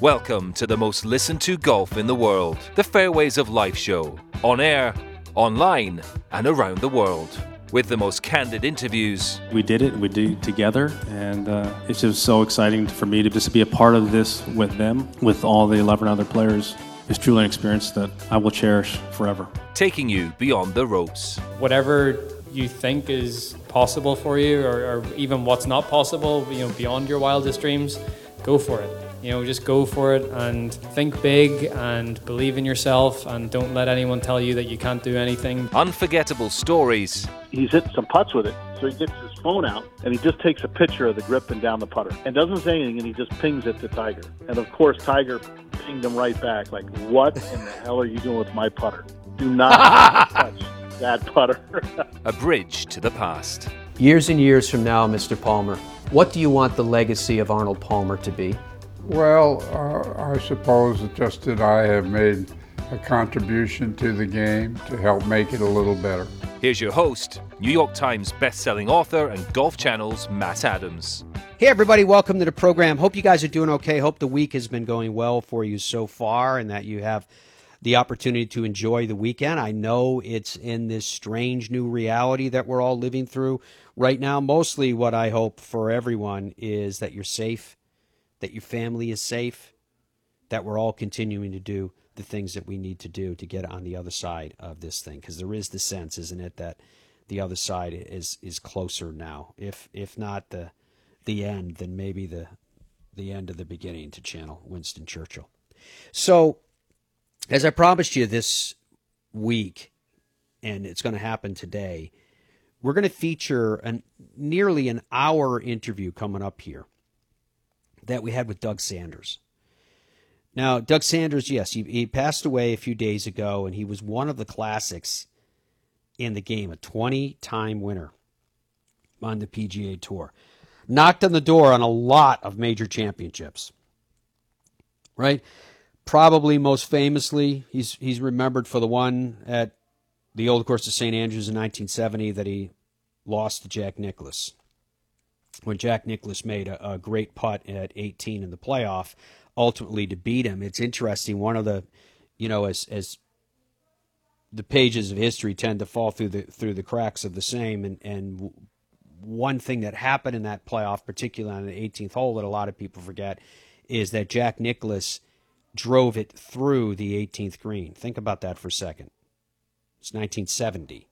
Welcome to the most listened to golf in the world, the Fairways of Life show, on air, online, and around the world. With the most candid interviews, We did it. We did it together, and uh, it's just so exciting for me to just be a part of this with them, with all the 11 other players. It's truly an experience that I will cherish forever. taking you beyond the ropes. whatever you think is possible for you or, or even what's not possible you know beyond your wildest dreams go for it you know just go for it and think big and believe in yourself and don't let anyone tell you that you can't do anything Unforgettable stories, he's hitting some putts with it. So he gets his phone out and he just takes a picture of the grip and down the putter and doesn't say anything and he just pings it to Tiger. And of course, Tiger pinged him right back like, What in the hell are you doing with my putter? Do not touch that putter. a bridge to the past. Years and years from now, Mr. Palmer, what do you want the legacy of Arnold Palmer to be? Well, uh, I suppose just that I have made a contribution to the game to help make it a little better. Here's your host, New York Times best-selling author and Golf Channel's Matt Adams. Hey, everybody, welcome to the program. Hope you guys are doing okay. Hope the week has been going well for you so far and that you have the opportunity to enjoy the weekend. I know it's in this strange new reality that we're all living through right now. Mostly, what I hope for everyone is that you're safe, that your family is safe, that we're all continuing to do the things that we need to do to get on the other side of this thing. Because there is the sense isn't it that the other side is is closer now. If if not the the end then maybe the the end of the beginning to channel Winston Churchill. So as I promised you this week and it's going to happen today we're going to feature an nearly an hour interview coming up here that we had with Doug Sanders now, Doug Sanders, yes, he, he passed away a few days ago, and he was one of the classics in the game, a 20 time winner on the PGA Tour. Knocked on the door on a lot of major championships, right? Probably most famously, he's, he's remembered for the one at the Old Course of St. Andrews in 1970 that he lost to Jack Nicklaus. When Jack Nicklaus made a, a great putt at 18 in the playoff, ultimately to beat him. It's interesting. One of the, you know, as as the pages of history tend to fall through the through the cracks of the same, and and one thing that happened in that playoff, particularly on the 18th hole, that a lot of people forget, is that Jack Nicklaus drove it through the 18th green. Think about that for a second. It's 1970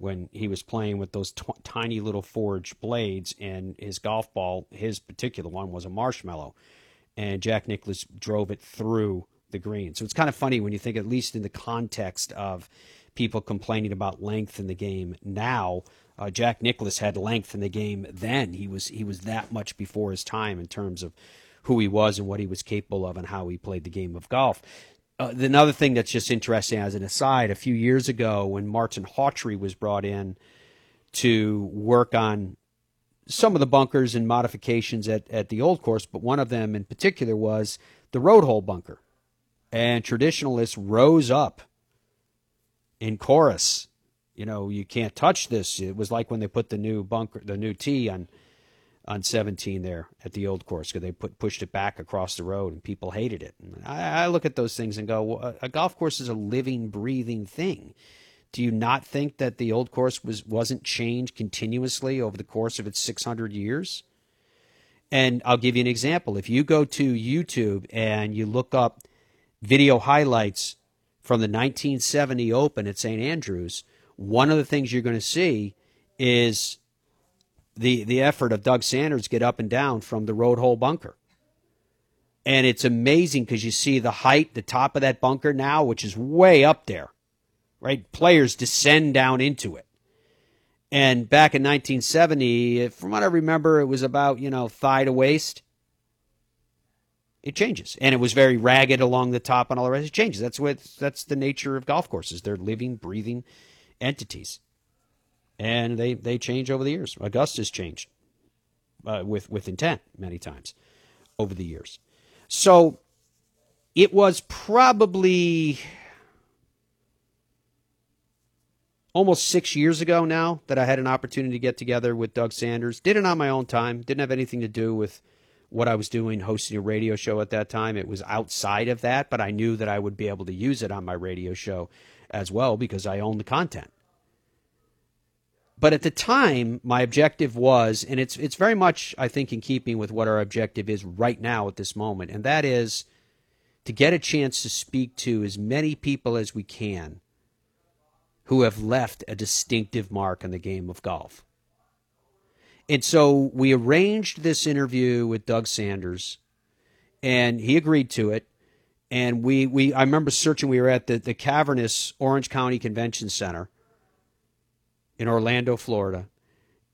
when he was playing with those tw- tiny little forged blades, and his golf ball, his particular one, was a marshmallow and Jack Nicklaus drove it through the green. So it's kind of funny when you think, at least in the context of people complaining about length in the game now. Uh, Jack Nicklaus had length in the game then. He was he was that much before his time in terms of who he was and what he was capable of and how he played the game of golf. Uh, another thing that's just interesting as an aside, a few years ago when Martin Hawtree was brought in to work on some of the bunkers and modifications at, at the old course, but one of them in particular was the road hole bunker. And traditionalists rose up in chorus. You know, you can't touch this. It was like when they put the new bunker, the new tee on on 17 there at the old course because they put pushed it back across the road and people hated it. I, I look at those things and go, well, a golf course is a living, breathing thing. Do you not think that the old course was wasn't changed continuously over the course of its 600 years? And I'll give you an example. If you go to YouTube and you look up video highlights from the 1970 Open at St. Andrews, one of the things you're going to see is the the effort of Doug Sanders get up and down from the road hole bunker. And it's amazing because you see the height, the top of that bunker now, which is way up there right? Players descend down into it. And back in 1970, from what I remember, it was about, you know, thigh to waist. It changes. And it was very ragged along the top and all the rest. It changes. That's what that's the nature of golf courses. They're living, breathing entities. And they, they change over the years. Augusta's changed uh, with, with intent many times over the years. So it was probably almost six years ago now that I had an opportunity to get together with Doug Sanders. Did it on my own time. Didn't have anything to do with what I was doing hosting a radio show at that time. It was outside of that, but I knew that I would be able to use it on my radio show as well because I own the content. But at the time, my objective was, and it's it's very much I think in keeping with what our objective is right now at this moment, and that is to get a chance to speak to as many people as we can who have left a distinctive mark on the game of golf. And so we arranged this interview with Doug Sanders, and he agreed to it. And we, we I remember searching, we were at the, the cavernous Orange County Convention Center in Orlando, Florida.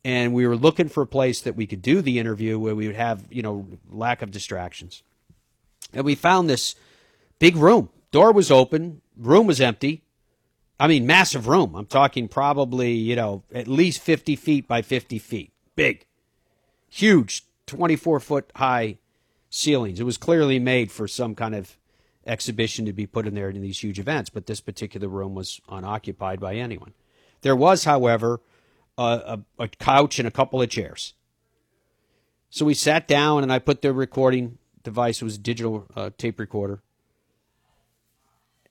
And we were looking for a place that we could do the interview where we would have, you know, lack of distractions. And we found this big room. Door was open, room was empty. I mean, massive room. I'm talking probably, you know, at least 50 feet by 50 feet. Big, huge, 24 foot high ceilings. It was clearly made for some kind of exhibition to be put in there in these huge events, but this particular room was unoccupied by anyone. There was, however, a, a, a couch and a couple of chairs. So we sat down, and I put the recording device. It was a digital uh, tape recorder,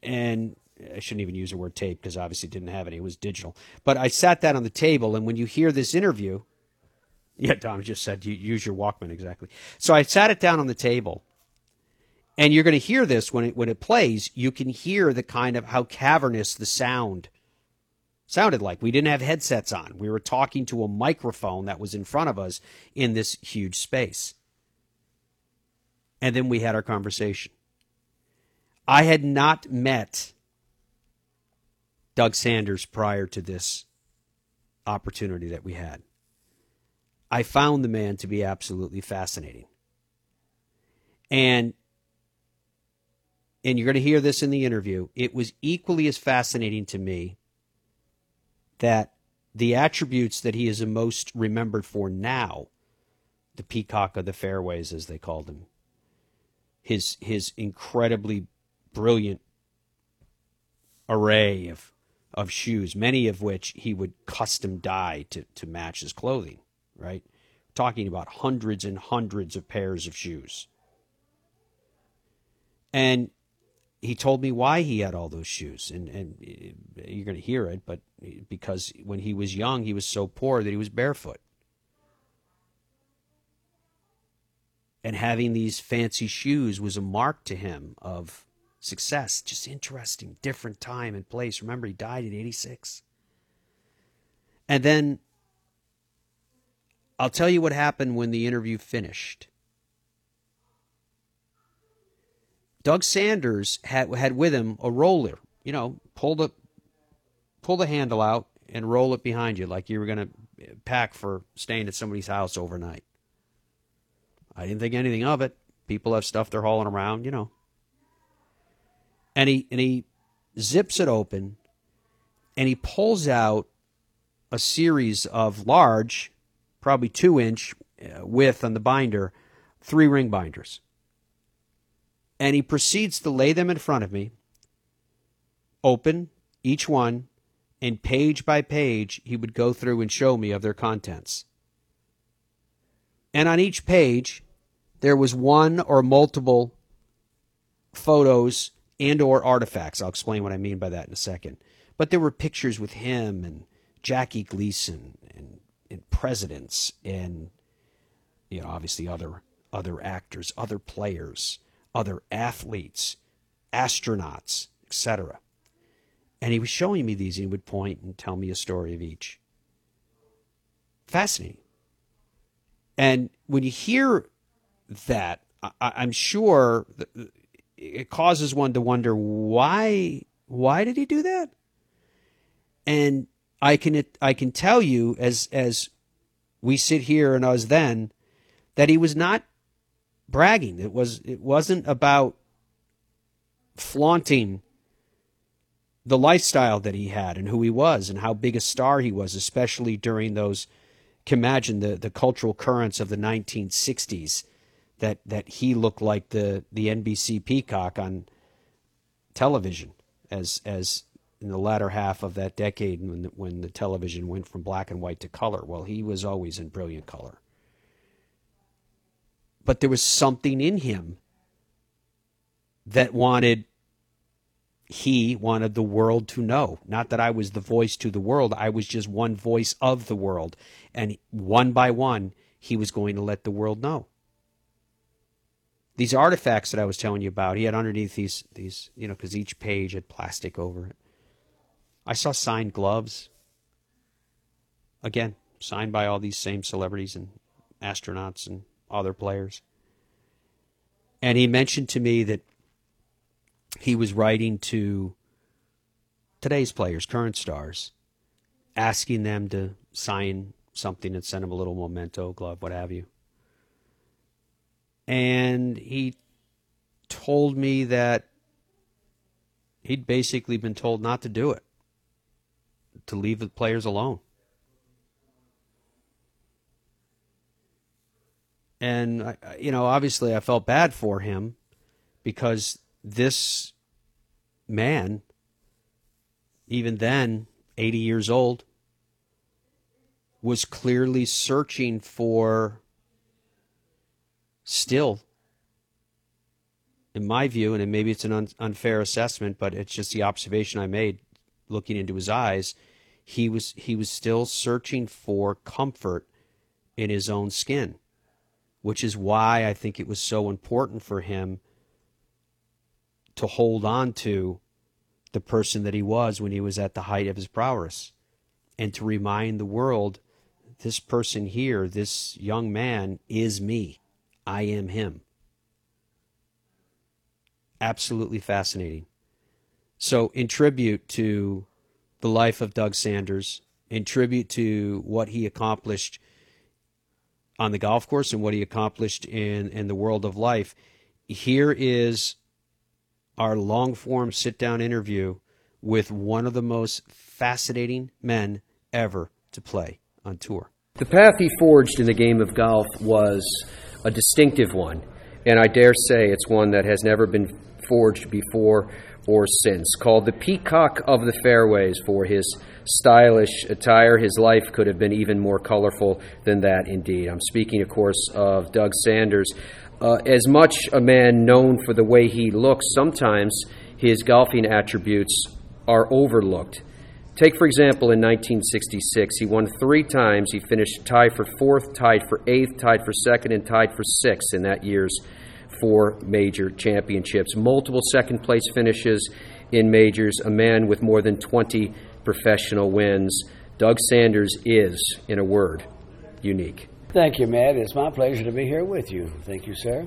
and I shouldn't even use the word tape because obviously didn't have any. It was digital. But I sat that on the table, and when you hear this interview, yeah, Tom just said you use your Walkman exactly. So I sat it down on the table, and you're going to hear this when it when it plays. You can hear the kind of how cavernous the sound sounded like. We didn't have headsets on. We were talking to a microphone that was in front of us in this huge space. And then we had our conversation. I had not met Doug Sanders prior to this opportunity that we had. I found the man to be absolutely fascinating. And and you're going to hear this in the interview. It was equally as fascinating to me that the attributes that he is most remembered for now, the peacock of the fairways, as they called him, his his incredibly brilliant array of of shoes, many of which he would custom dye to, to match his clothing, right? Talking about hundreds and hundreds of pairs of shoes. And he told me why he had all those shoes. And, and uh, you're going to hear it, but because when he was young, he was so poor that he was barefoot. And having these fancy shoes was a mark to him of success. Just interesting, different time and place. Remember, he died at 86. And then I'll tell you what happened when the interview finished. Doug Sanders had had with him a roller. You know, pulled the pull the handle out and roll it behind you like you were going to pack for staying at somebody's house overnight. I didn't think anything of it. People have stuff they're hauling around, you know and he and he zips it open and he pulls out a series of large, probably two inch uh, width on the binder, three ring binders. And he proceeds to lay them in front of me, open each one, and page by page, he would go through and show me of their contents. And on each page, there was one or multiple photos and or artifacts. I'll explain what I mean by that in a second. But there were pictures with him and Jackie Gleason and, and presidents and you know obviously other other actors, other players, other athletes, astronauts, etc. And he was showing me these and he would point and tell me a story of each. Fascinating. And when you hear that, I, am sure it causes one to wonder why why did he do that? And I can I can tell you as as we sit here and us then that he was not bragging. It was it wasn't about flaunting the lifestyle that he had and who he was and how big a star he was, especially during those can imagine the, the cultural currents of the 1960s that that he looked like the the NBC peacock on television as as in the latter half of that decade when when the television went from black and white to color. Well, he was always in brilliant color. but there was something in him that wanted he wanted the world to know. Not that I was the voice to the world, I was just one voice of the world. And one by one, he was going to let the world know. These artifacts that I was telling you about, he had underneath these, these you know, because each page had plastic over it. I saw signed gloves. Again, signed by all these same celebrities and astronauts and other players. And he mentioned to me that he was writing to today's players, current stars, asking them to sign something and send him a little memento, glove, what have you. And he told me that he'd basically been told not to do it, to leave the players alone. And, you know, obviously I felt bad for him because this man, even then, 80 years old, was clearly searching for still in my view and maybe it's an un- unfair assessment but it's just the observation i made looking into his eyes he was he was still searching for comfort in his own skin which is why i think it was so important for him to hold on to the person that he was when he was at the height of his prowess and to remind the world this person here, this young man, is me. I am him. Absolutely fascinating. So, in tribute to the life of Doug Sanders, in tribute to what he accomplished on the golf course and what he accomplished in, in the world of life, here is our long form sit down interview with one of the most fascinating men ever to play on tour. The path he forged in the game of golf was a distinctive one, and I dare say it's one that has never been forged before or since. Called the Peacock of the Fairways for his stylish attire, his life could have been even more colorful than that, indeed. I'm speaking, of course, of Doug Sanders. Uh, as much a man known for the way he looks, sometimes his golfing attributes are overlooked. Take, for example, in 1966, he won three times. He finished tied for fourth, tied for eighth, tied for second, and tied for sixth in that year's four major championships. Multiple second place finishes in majors, a man with more than 20 professional wins. Doug Sanders is, in a word, unique. Thank you, Matt. It's my pleasure to be here with you. Thank you, sir.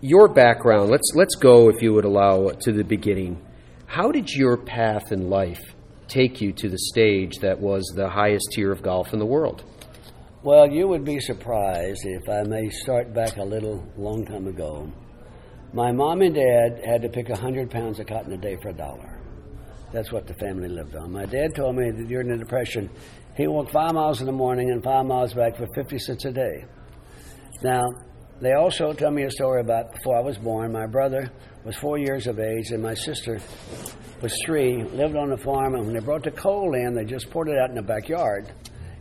Your background, let's, let's go, if you would allow, to the beginning. How did your path in life take you to the stage that was the highest tier of golf in the world? Well, you would be surprised if I may start back a little long time ago. My mom and dad had to pick 100 pounds of cotton a day for a dollar. That's what the family lived on. My dad told me that during the Depression, he walked five miles in the morning and five miles back for 50 cents a day. Now, they also tell me a story about before I was born. My brother was four years of age, and my sister was three, lived on the farm, and when they brought the coal in, they just poured it out in the backyard.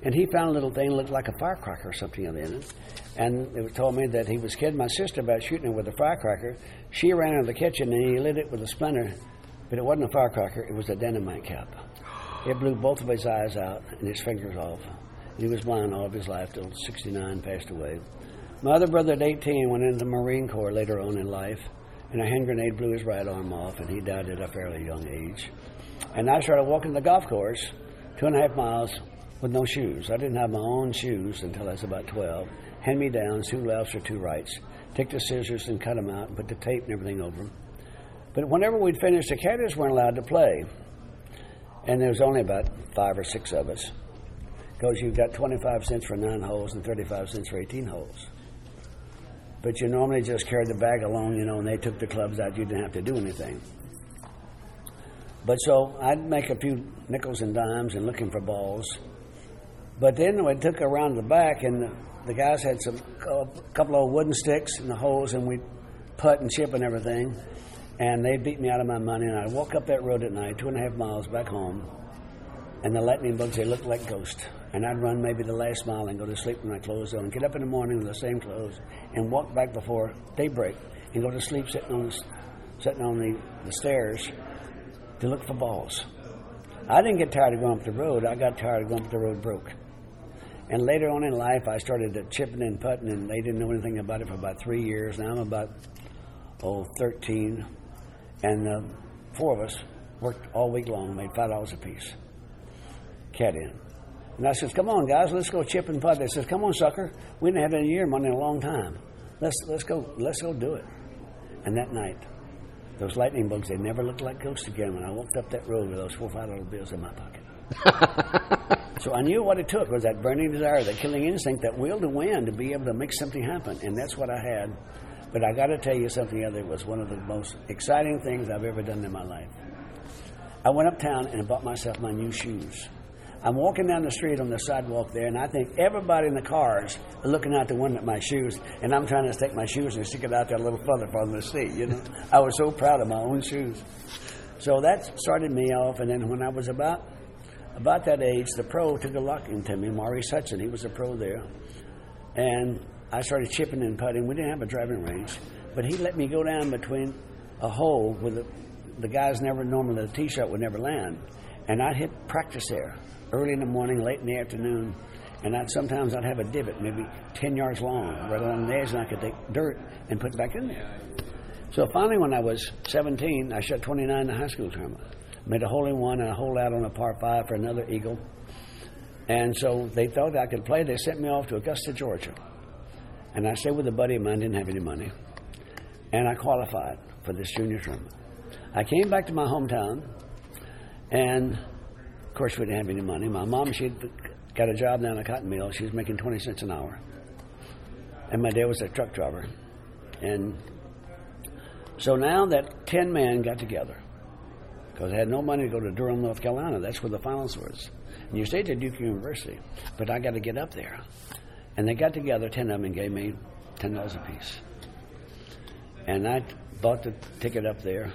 And he found a little thing that looked like a firecracker or something in it. And it told me that he was kidding my sister about shooting it with a firecracker. She ran into the kitchen and he lit it with a splinter, but it wasn't a firecracker, it was a dynamite cap. It blew both of his eyes out and his fingers off. He was blind all of his life till 69, passed away. My other brother at 18 went into the Marine Corps later on in life, and a hand grenade blew his right arm off, and he died at a fairly young age. And I started walking the golf course, two and a half miles, with no shoes. I didn't have my own shoes until I was about 12. Hand me downs, two lefts or two rights. Take the scissors and cut them out and put the tape and everything over them. But whenever we'd finish, the caddies weren't allowed to play and there was only about five or six of us. Because you've got 25 cents for nine holes and 35 cents for 18 holes. But you normally just carried the bag along, you know, and they took the clubs out. You didn't have to do anything. But so I'd make a few nickels and dimes and looking for balls. But then we took around the back, and the, guys had some a couple of wooden sticks and the holes, and we putt and chip and everything and they beat me out of my money. And I walk up that road at night, two and a half miles back home, and the lightning bugs, they looked like ghosts. And I'd run maybe the last mile and go to sleep when my clothes on, get up in the morning with the same clothes, and walk back before daybreak and go to sleep sitting on the, sitting on the, the stairs to look for balls. I didn't get tired of going up the road. I got tired of going up the road broke. And later on in life, I started chipping and putting, and they didn't know anything about it for about three years. Now I'm about, oh, 13. And the four of us worked all week long, made $5 a piece. Cat in. And I says, come on, guys, let's go chip and putt. They says, come on, sucker. We didn't have any year money in a long time. Let's, let's, go, let's go do it. And that night, those lightning bugs, they never looked like ghosts again when I walked up that road with those four five dollar bills in my pocket. so I knew what it took was that burning desire, that killing instinct, that will to win to be able to make something happen. And that's what I had. But I got to tell you something other was one of the most exciting things I've ever done in my life. I went uptown and bought myself my new shoes. I'm walking down the street on the sidewalk there, and I think everybody in the cars are looking out the window at my shoes, and I'm trying to take my shoes and stick it out there a little further for them to see. You know, I was so proud of my own shoes. So that started me off, and then when I was about about that age, the pro took a liking to me, Maurice Hudson. He was a pro there, and I started chipping and putting. We didn't have a driving range, but he let me go down between a hole where the, the guys never normally the tee shot would never land, and I'd hit practice there early in the morning, late in the afternoon, and I'd sometimes I'd have a divot, maybe 10 yards long, right along the edge, and I could take dirt and put it back in there. So finally, when I was 17, I shot 29 in the high school tournament. Made a hole in one and a hole out on a par five for another eagle. And so they thought I could play. They sent me off to Augusta, Georgia. And I stayed with a buddy of mine, didn't have any money. And I qualified for this junior tournament. I came back to my hometown, and of course, we didn't have any money. My mom, she'd got a job down at a cotton mill. She was making 20 cents an hour. And my dad was a truck driver. And so now that 10 men got together, because I had no money to go to Durham, North Carolina. That's where the finals was. And you stayed at Duke University, but I got to get up there. And they got together, 10 of them, and gave me $10 a piece. And I bought the ticket up there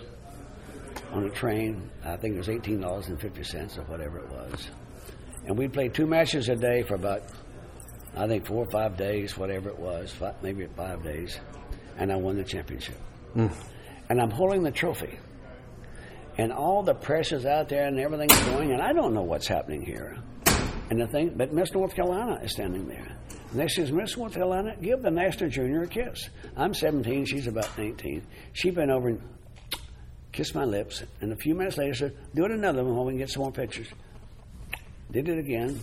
on a train. I think it was eighteen dollars and fifty cents or whatever it was, and we played two matches a day for about I think four or five days, whatever it was, five, maybe five days, and I won the championship. Mm. And I'm holding the trophy, and all the press is out there and everything's going, and I don't know what's happening here. And the thing, but Miss North Carolina is standing there. And they says, Miss North Carolina, give the Master Junior a kiss. I'm 17, she's about 19. She bent over and kissed my lips, and a few minutes later said, Do it another one while we can get some more pictures. Did it again.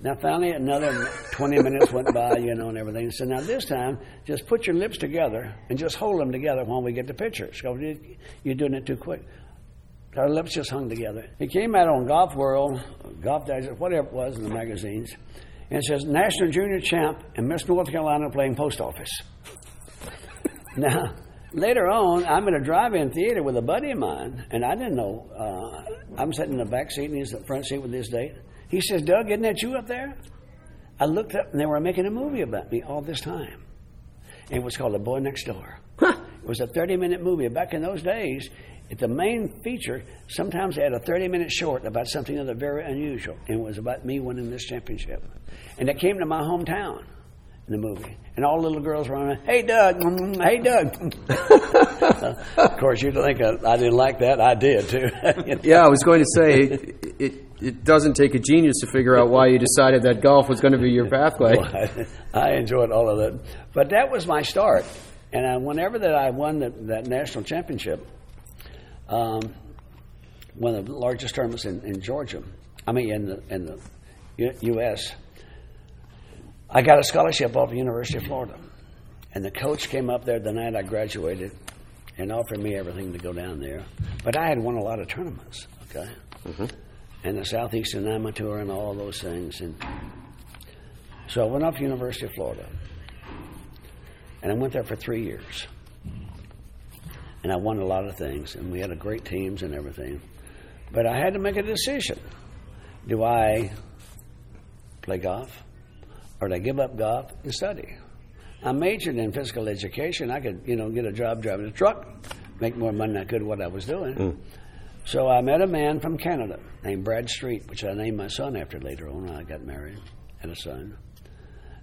Now, finally, another 20 minutes went by, you know, and everything. So now this time, just put your lips together and just hold them together while we get the pictures. You're doing it too quick. Our lips just hung together. It came out on Golf World, Golf Digest, whatever it was in the magazines, and it says National Junior Champ and Miss North Carolina playing post office. now, later on, I'm in a drive-in theater with a buddy of mine, and I didn't know. Uh, I'm sitting in the back seat, and he's in the front seat with his date. He says, "Doug, isn't that you up there?" I looked up, and they were making a movie about me all this time. And It was called The Boy Next Door. It was a 30-minute movie. Back in those days, at the main feature, sometimes they had a 30-minute short about something was very unusual, and it was about me winning this championship. And it came to my hometown in the movie. And all the little girls were running, hey, Doug, hey, Doug. of course, you'd think I, I, didn't like that. I did, too. you know? Yeah, I was going to say, it, it, it, doesn't take a genius to figure out why you decided that golf was going to be your pathway. Well, I, I, enjoyed all of that. But that was my start. And I, whenever that I won the, that national championship, um, one of the largest tournaments in, in Georgia, I mean, in the, in the U- U.S., I got a scholarship off the University of Florida. And the coach came up there the night I graduated and offered me everything to go down there. But I had won a lot of tournaments, okay? Mm-hmm. And the Southeastern Amateur and all those things. And so I went off to University of Florida. And I went there for three years. And I won a lot of things. And we had a great teams and everything. But I had to make a decision. Do I play golf? Or to give up golf and study. I majored in physical education. I could, you know, get a job driving a truck, make more money than I could what I was doing. Mm. So I met a man from Canada named Brad Street, which I named my son after later on when I got married, had a son.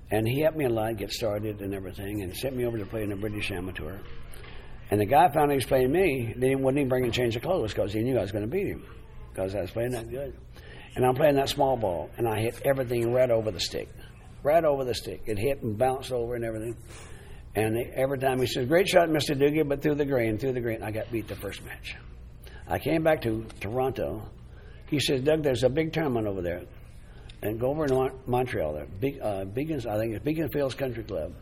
And he helped me a lot get started and everything, and sent me over to play in a British Amateur. And the guy found he was playing me, they wouldn't even bring a change of clothes because he knew I was going to beat him because I was playing that good. And I'm playing that small ball, and I hit everything right over the stick. Right over the stick. It hit and bounced over and everything. And every time he says, Great shot, Mr. Doogie, but through the green, through the green. I got beat the first match. I came back to Toronto. He says, Doug, there's a big tournament over there. And go over to Montreal there. Big, uh, Beacons, I think it's Beaconsfield Country Club.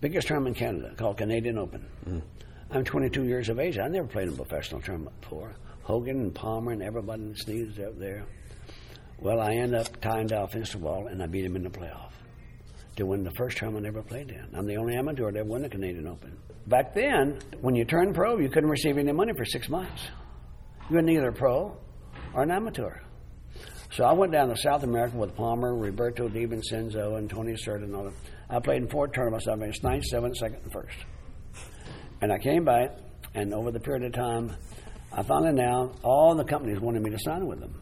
Biggest tournament in Canada called Canadian Open. Mm. I'm 22 years of age. I never played in a professional tournament before. Hogan and Palmer and everybody that's needed out there. Well, I end up tying Dow Finsterwald, and I beat him in the playoff to win the first tournament I ever played in. I'm the only amateur that won the Canadian Open. Back then, when you turned pro, you couldn't receive any money for six months. You were neither a pro or an amateur. So I went down to South America with Palmer, Roberto De Vicenzo, and Tony Cerda and all that. I played in four tournaments. I finished ninth, seventh, second, and first. And I came back, and over the period of time, I found out now all the companies wanted me to sign with them.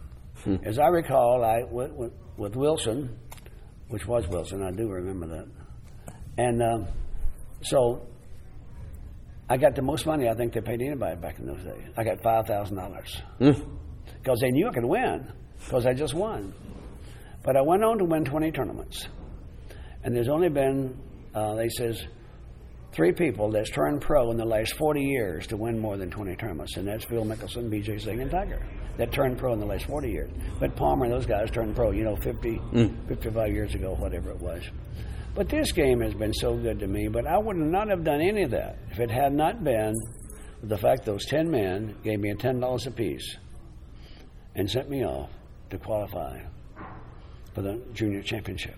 Hmm. As I recall, I went with, with, Wilson, which was Wilson. I do remember that. And um, so I got the most money I think they paid anybody back in those days. I got five thousand dollars because hmm. they knew I could win because I just won. But I went on to win twenty tournaments, and there's only been uh, they says three people that's turned pro in the last 40 years to win more than 20 tournaments, and that's Phil Mickelson, Vijay Singh, and Tiger that turned pro in the last 40 years. But Palmer and those guys turned pro, you know, 50, mm. 55 years ago, whatever it was. But this game has been so good to me, but I would not have done any of that if it had not been the fact those 10 men gave me $10 apiece and sent me off to qualify for the junior championship.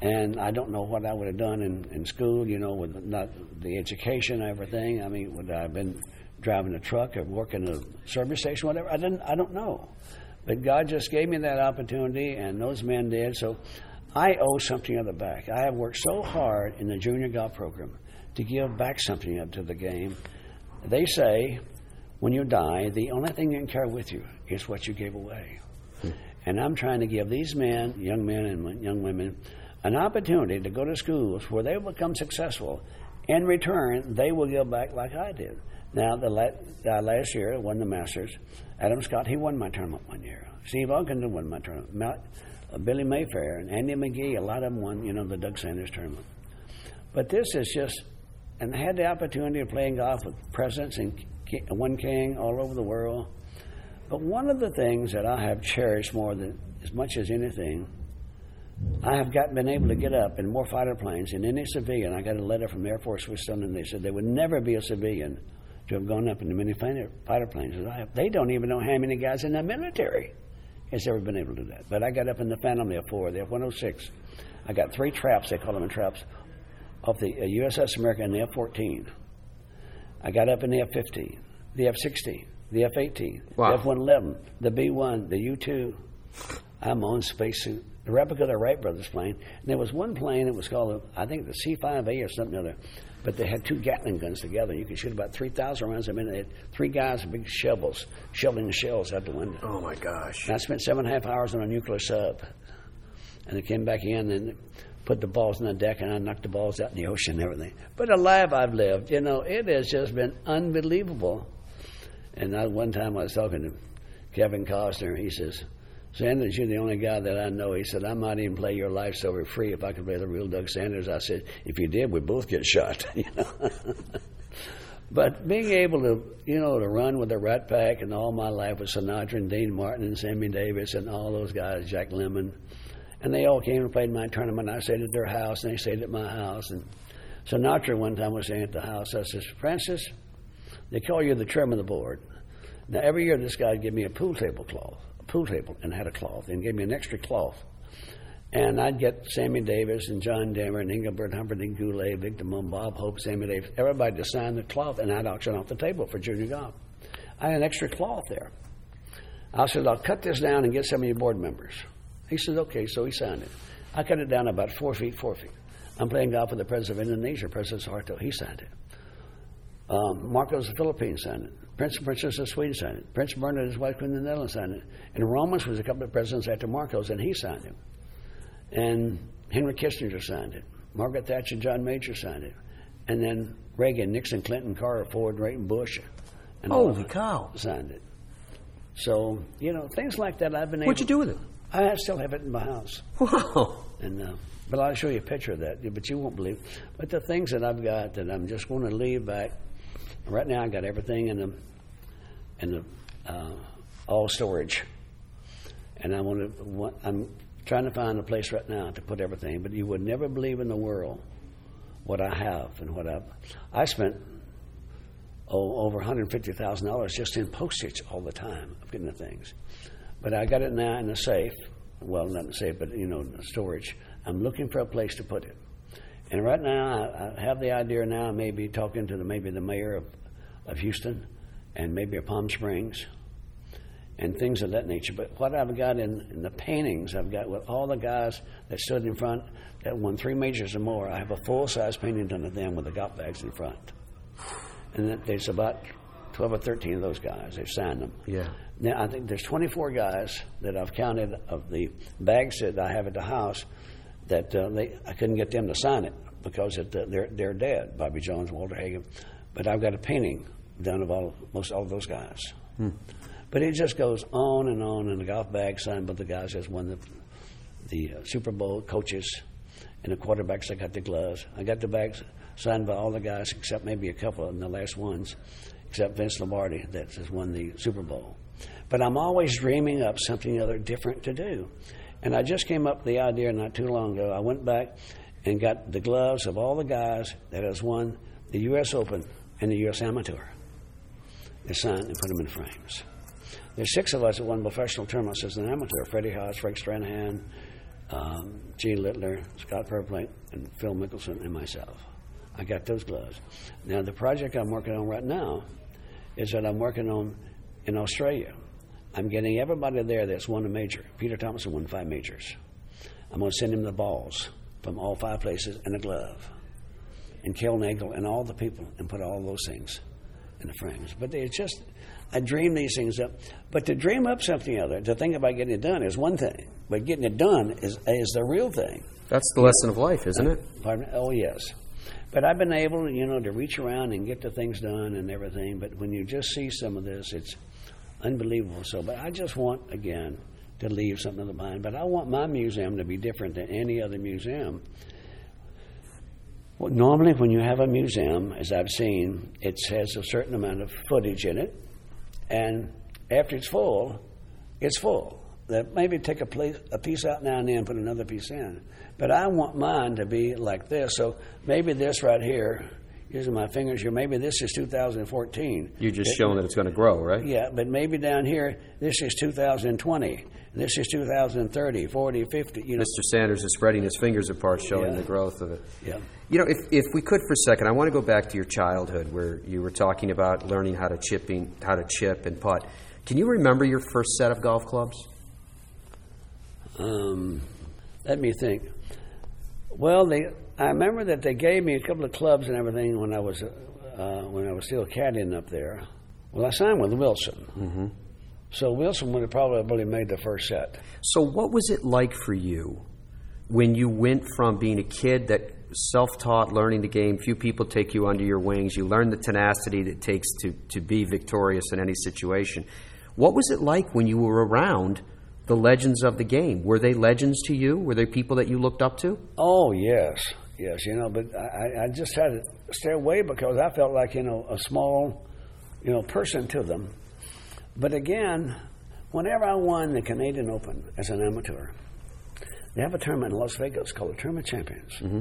And I don't know what I would have done in, in school, you know, with not the education, everything. I mean, would I have been driving a truck or working a service station, whatever? I didn't. I don't know. But God just gave me that opportunity, and those men did. So I owe something of the back. I have worked so hard in the junior golf program to give back something up to the game. They say when you die, the only thing you can carry with you is what you gave away. Hmm. And I'm trying to give these men, young men and young women, an opportunity to go to schools where they will become successful. In return, they will give back like I did. Now, the uh, last year, won the Masters. Adam Scott, he won my tournament one year. Steve Ogden won my tournament. Uh, Billy Mayfair and Andy McGee, a lot of them won, you know, the Doug Sanders tournament. But this is just, and I had the opportunity of playing golf with presidents and one king all over the world. But one of the things that I have cherished more than as much as anything I have got been able to get up in more fighter planes than any civilian. I got a letter from Air Force Wisconsin, and they said there would never be a civilian to have gone up in as many fighter planes as I have. They don't even know how many guys in the military has ever been able to do that. But I got up in the Phantom, the F-4, the F-106. I got three traps, they call them traps, of the uh, USS America and the F-14. I got up in the F-15, the F-16, the F-18, wow. the F-111, the B-1, the U-2. I'm on spacesuit the replica of the Wright brothers plane. And there was one plane that was called, I think, the C-5A or something other, but they had two Gatling guns together. You could shoot about 3,000 rounds a minute. They had three guys with big shovels shoveling the shells out the window. Oh, my gosh. And I spent seven and a half hours on a nuclear sub. And I came back in and put the balls on the deck, and I knocked the balls out in the ocean and everything. But alive I've lived. You know, it has just been unbelievable. And I, one time I was talking to Kevin Costner, he says, Sanders, you're the only guy that I know. He said, I might even play your life so free if I could play the real Doug Sanders. I said, if you did, we'd both get shot. You know? but being able to, you know, to run with the Rat Pack and all my life with Sinatra and Dean Martin and Sammy Davis and all those guys, Jack Lemmon, and they all came and played my tournament. I stayed at their house and they stayed at my house. And Sinatra one time was staying at the house. I says, Francis, they call you the chairman of the board. Now every year this guy would give me a pool table cloth pool table and had a cloth and gave me an extra cloth. And I'd get Sammy Davis and John Denver and Engelbert Humperdinck Goulet, Victor Moon, Bob Hope, Sammy Davis, everybody to sign the cloth, and I'd auction off the table for junior golf. I had an extra cloth there. I said, I'll cut this down and get some of your board members. He said, okay, so he signed it. I cut it down about four feet, four feet. I'm playing golf with the president of Indonesia, President Suharto. He signed it. Um, Marcos of the Philippines signed it. Prince and Princess of Sweden signed it. Prince Bernhard and his wife Queen of the Netherlands signed it. And Ramos was a couple of presidents after Marcos, and he signed it. And Henry Kissinger signed it. Margaret Thatcher and John Major signed it. And then Reagan, Nixon, Clinton, Carter, Ford, Reagan, Bush, and all Holy cow. signed it. So, you know, things like that I've been What'd you do with it? I still have it in my house. Wow. And uh, but I'll show you a picture of that. But you won't believe. But the things that I've got that I'm just going to leave back. Right now, I got everything in the in the uh, all storage, and I want to. I'm trying to find a place right now to put everything. But you would never believe in the world what I have and what I've. I spent oh, over $150,000 just in postage all the time of getting the things. But I got it now in the safe. Well, not in the safe, but you know, storage. I'm looking for a place to put it. And right now, I, I have the idea now, maybe talking to the maybe the mayor of, of Houston, and maybe of Palm Springs, and things of that nature. But what I've got in, in the paintings, I've got with all the guys that stood in front that won three majors or more. I have a full size painting done of them with the golf bags in front, and that there's about twelve or thirteen of those guys. They've signed them. Yeah. Now, I think there's 24 guys that I've counted of the bags that I have at the house that uh, they I couldn't get them to sign it because it, uh, they're they're dead. Bobby Jones, Walter Hagen, but I've got a painting done of all most all of those guys. But it just goes on and on, and the golf bag signed by the guys that's won the the uh, Super Bowl coaches and the quarterbacks. I got the gloves. I got the bags signed by all the guys except maybe a couple of them, the last ones, except Vince Lombardi that has won the Super Bowl. But I'm always dreaming up something other different to do. And I just came up with the idea not too long ago. I went back and got the gloves of all the guys that has won the U.S. Open and the U.S. Amateur. They signed and put them in frames. There's six of us that won professional tournaments as an amateur: Freddie Haas, Frank Stranahan, um, Gene Littler, Scott Verplank, and Phil Mickelson, and myself. I got those gloves. Now, the project I'm working on right now is that I'm working on in Australia. I'm getting everybody there that's won a major. Peter Thomson won five majors. I'm going to send him the balls from all five places and a glove. And Kel Nagle and all the people and put all those things in the frames. But it's just, I dream these things up. But to dream up something other, to think about getting it done is one thing. But getting it done is, is the real thing. That's the lesson of life, isn't it? Pardon? Oh, yes. But I've been able, you know, to reach around and get the things done and everything. But when you just see some of this, it's unbelievable. So, but I just want again to leave something behind. But I want my museum to be different than any other museum. Well, normally, when you have a museum, as I've seen, it has a certain amount of footage in it, and after it's full, it's full. That maybe take a, place, a piece out now and then, put another piece in. But I want mine to be like this. So maybe this right here, using my fingers here, maybe this is 2014. You're just It- showing that it's going to grow, right? yeah, but maybe down here, this is 2020. This is 2030, 40, 50. You know, Mr. Sanders is spreading his fingers apart, showing Yeah. the growth of it. yeah. You know, if, if we could for a second, I want to go back to your childhood where you were talking about learning how to chipping, how to chip and putt. Can you remember your first set of golf clubs? Um, let me think. Well, they, I remember that they gave me a couple of clubs and everything when I was uh, when I was still caddying up there. Well, I signed with Wilson, mm-hmm. so Wilson would have probably made the first set. So, what was it like for you when you went from being a kid that self-taught, learning the game, few people take you under your wings, you learn the tenacity that it takes to, to be victorious in any situation. What was it like when you were around the legends of the game? Were they legends to you? Were they people that you looked up to? Oh yes, yes. You know, but I, I just had to stay away because I felt like you know a small, you know, person to them. But again, whenever I won the Canadian Open as an amateur, they have a tournament in Las Vegas called the Tournament Champions. Mm-hmm.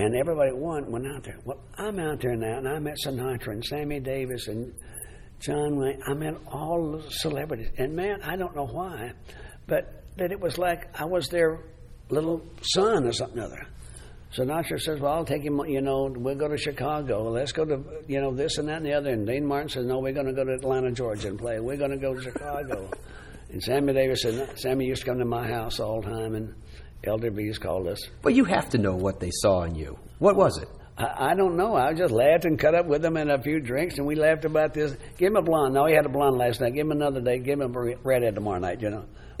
And everybody won went out there. Well, I'm out there now, and I met Sinatra and Sammy Davis and John Wayne. I met all the celebrities, and man, I don't know why, but that it was like I was their little son or something other. Sinatra says, "Well, I'll take him. You know, we'll go to Chicago. Let's go to you know this and that and the other." And Dean Martin says, "No, we're going to go to Atlanta, Georgia, and play. We're going to go to Chicago." and Sammy Davis said, "Sammy used to come to my house all the time, and Elder B's called us." But you have to know what they saw in you. What was it? I, I don't know. I just laughed and cut up with him and a few drinks, and we laughed about this. Give him a blonde. No, he had a blonde last night. Give him another day. Give him a redhead tomorrow night. You know.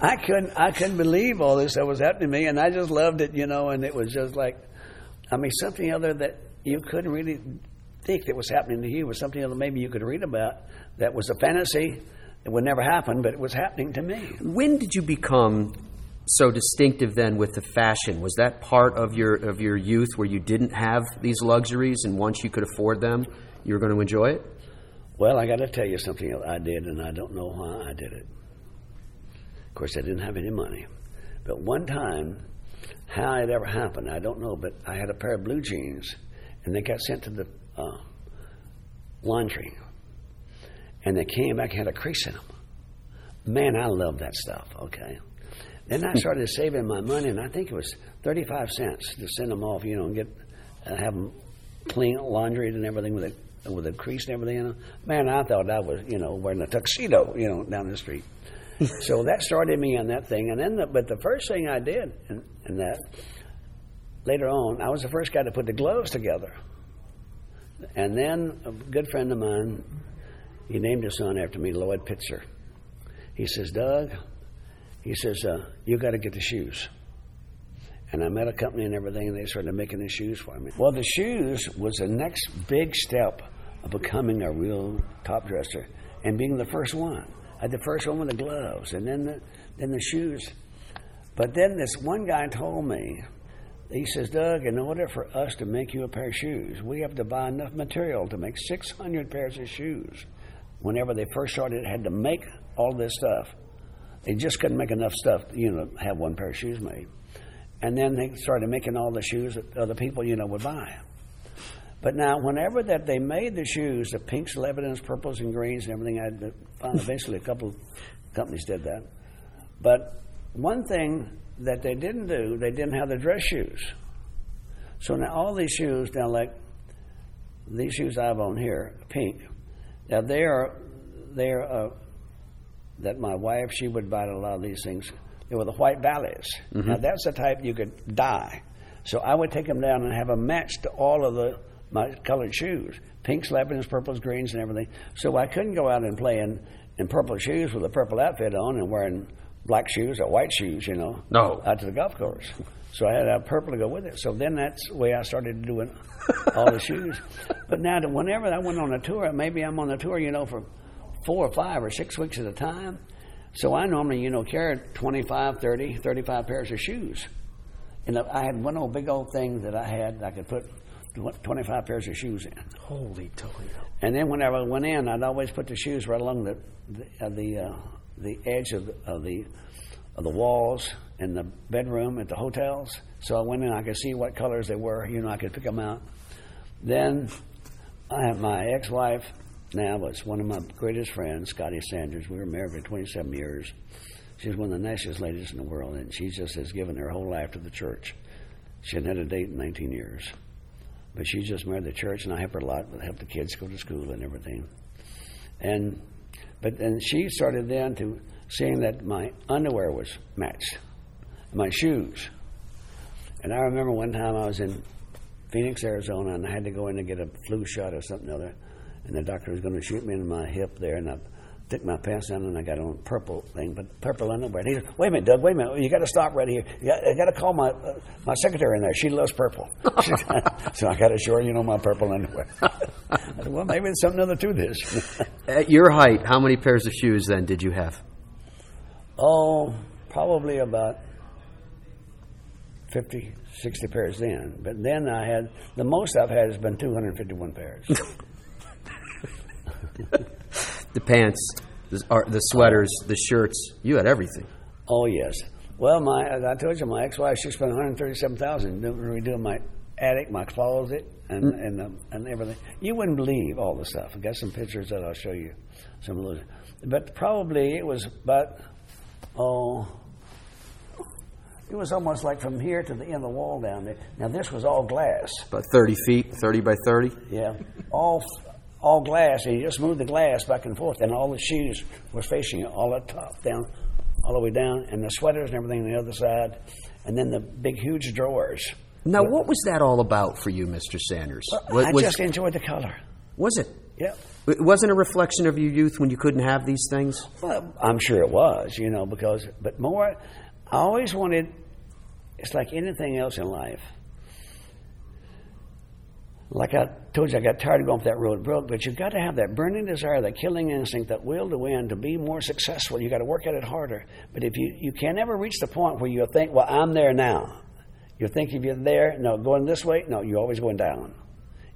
I couldn't. I couldn't believe all this that was happening to me, and I just loved it. You know, and it was just like, I mean, something other that you couldn't really think that was happening to you was something other maybe you could read about that was a fantasy. It would never happen, but it was happening to me. When did you become so distinctive then with the fashion? Was that part of your of your youth where you didn't have these luxuries and once you could afford them, you were going to enjoy it? Well, I got to tell you something I did, and I don't know why I did it. Of course, I didn't have any money. But one time, how it ever happened, I don't know, but I had a pair of blue jeans, and they got sent to the uh, laundry. And they came back and had a crease in them. Man, I love that stuff, okay? Then I started saving my money, and I think it was 35 cents to send them off, you know, and get, uh, have them clean, laundry and everything with a, with a crease and everything. Man, I thought I was, you know, wearing a tuxedo, you know, down the street. so that started me on that thing. And then, the, but the first thing I did in, in that, later on, I was the first guy to put the gloves together. And then a good friend of mine, he named his son after me, Lloyd Pitzer. He says, Doug, he says, uh, you got to get the shoes. And I met a company and everything, and they started making the shoes for me. Well, the shoes was the next big step of becoming a real top dresser and being the first one. I had the first one with the gloves, and then the, then the shoes. But then this one guy told me, he says, Doug, in order for us to make you a pair of shoes, we have to buy enough material to make 600 pairs of shoes. Whenever they first started, had to make all this stuff. They just couldn't make enough stuff, you know, have one pair of shoes made. And then they started making all the shoes that other people, you know, would buy. But now, whenever that they made the shoes, the pinks, lebanons, purples, and greens, and everything, I found eventually a couple companies did that. But one thing that they didn't do, they didn't have the dress shoes. So now all these shoes, now like these shoes I have on here, pink. Now they are, they are uh, that my wife she would buy a lot of these things they were the white ballets. Mm-hmm. Now that's the type you could dye. So I would take them down and have them matched to all of the my colored shoes, pinks, lebanons, purples, greens, and everything. So I couldn't go out and play in, in purple shoes with a purple outfit on and wearing black shoes or white shoes, you know, no. out to the golf course. So I had to have purple to go with it. So then that's the way I started doing all the shoes. But now, that whenever I went on a tour, maybe I'm on a tour, you know, for four or five or six weeks at a time. So I normally, you know, carried 25, 30, 35 pairs of shoes. And I had one old big old thing that I had I could put 25 pairs of shoes in. Holy Toledo. And then whenever I went in, I'd always put the shoes right along the the uh, the, uh, the edge of the, of the of the walls in the bedroom at the hotels. So I went in, I could see what colors they were. You know, I could pick them out. Then I have my ex-wife now was one of my greatest friends, Scotty Sanders. We were married for 27 years. She's one of the nicest ladies in the world, and she just has given her whole life to the church. She hadn't had a date in 19 years, but she just married the church, and I help her a lot. Help the kids go to school and everything. And but then she started then to seeing that my underwear was matched, my shoes. And I remember one time I was in Phoenix, Arizona, and I had to go in and get a flu shot or something or other and the doctor was going to shoot me in my hip there, and I took my pants down and I got on purple thing, but purple underwear. And he said, "Wait a minute, Doug. Wait a minute. You got to stop right here. Got, I got to call my uh, my secretary in there. She loves purple." so I got to show her, you know, my purple underwear. I said, "Well, maybe there's something other to this." At your height, how many pairs of shoes then did you have? Oh, probably about 50, 60 pairs then. But then I had the most I've had has been 251 pairs. The pants, the, the sweaters, the shirts. You had everything. Oh yes. Well, my I told you, my ex-wife she spent one hundred thirty-seven thousand redoing my attic, my closet, and mm. and um, and everything. You wouldn't believe all the stuff. I got some pictures that I'll show you. Some of those, but probably it was about oh. It was almost like from here to the end of the wall down there. Now this was all glass. About thirty feet, thirty by thirty. Yeah, all all glass, and you just move the glass back and forth, and all the shoes was facing it, all the top down, all the way down, and the sweaters and everything on the other side, and then the big, huge drawers. Now, what was that all about for you, Mr. Sanders? Well, I was, just enjoyed the color. was it? Yeah. It wasn't a reflection of your youth when you couldn't have these things? Well, I'm sure it was, you know, because, but more, I always wanted, it's like anything else in life. Like I told you, I got tired of going up that road broke, but you've got to have that burning desire, that killing instinct, that will to win, to be more successful. You've got to work at it harder. But if you, you can't ever reach the point where you think, well, I'm there now. You think if you're there, no, going this way, no, you're always going down.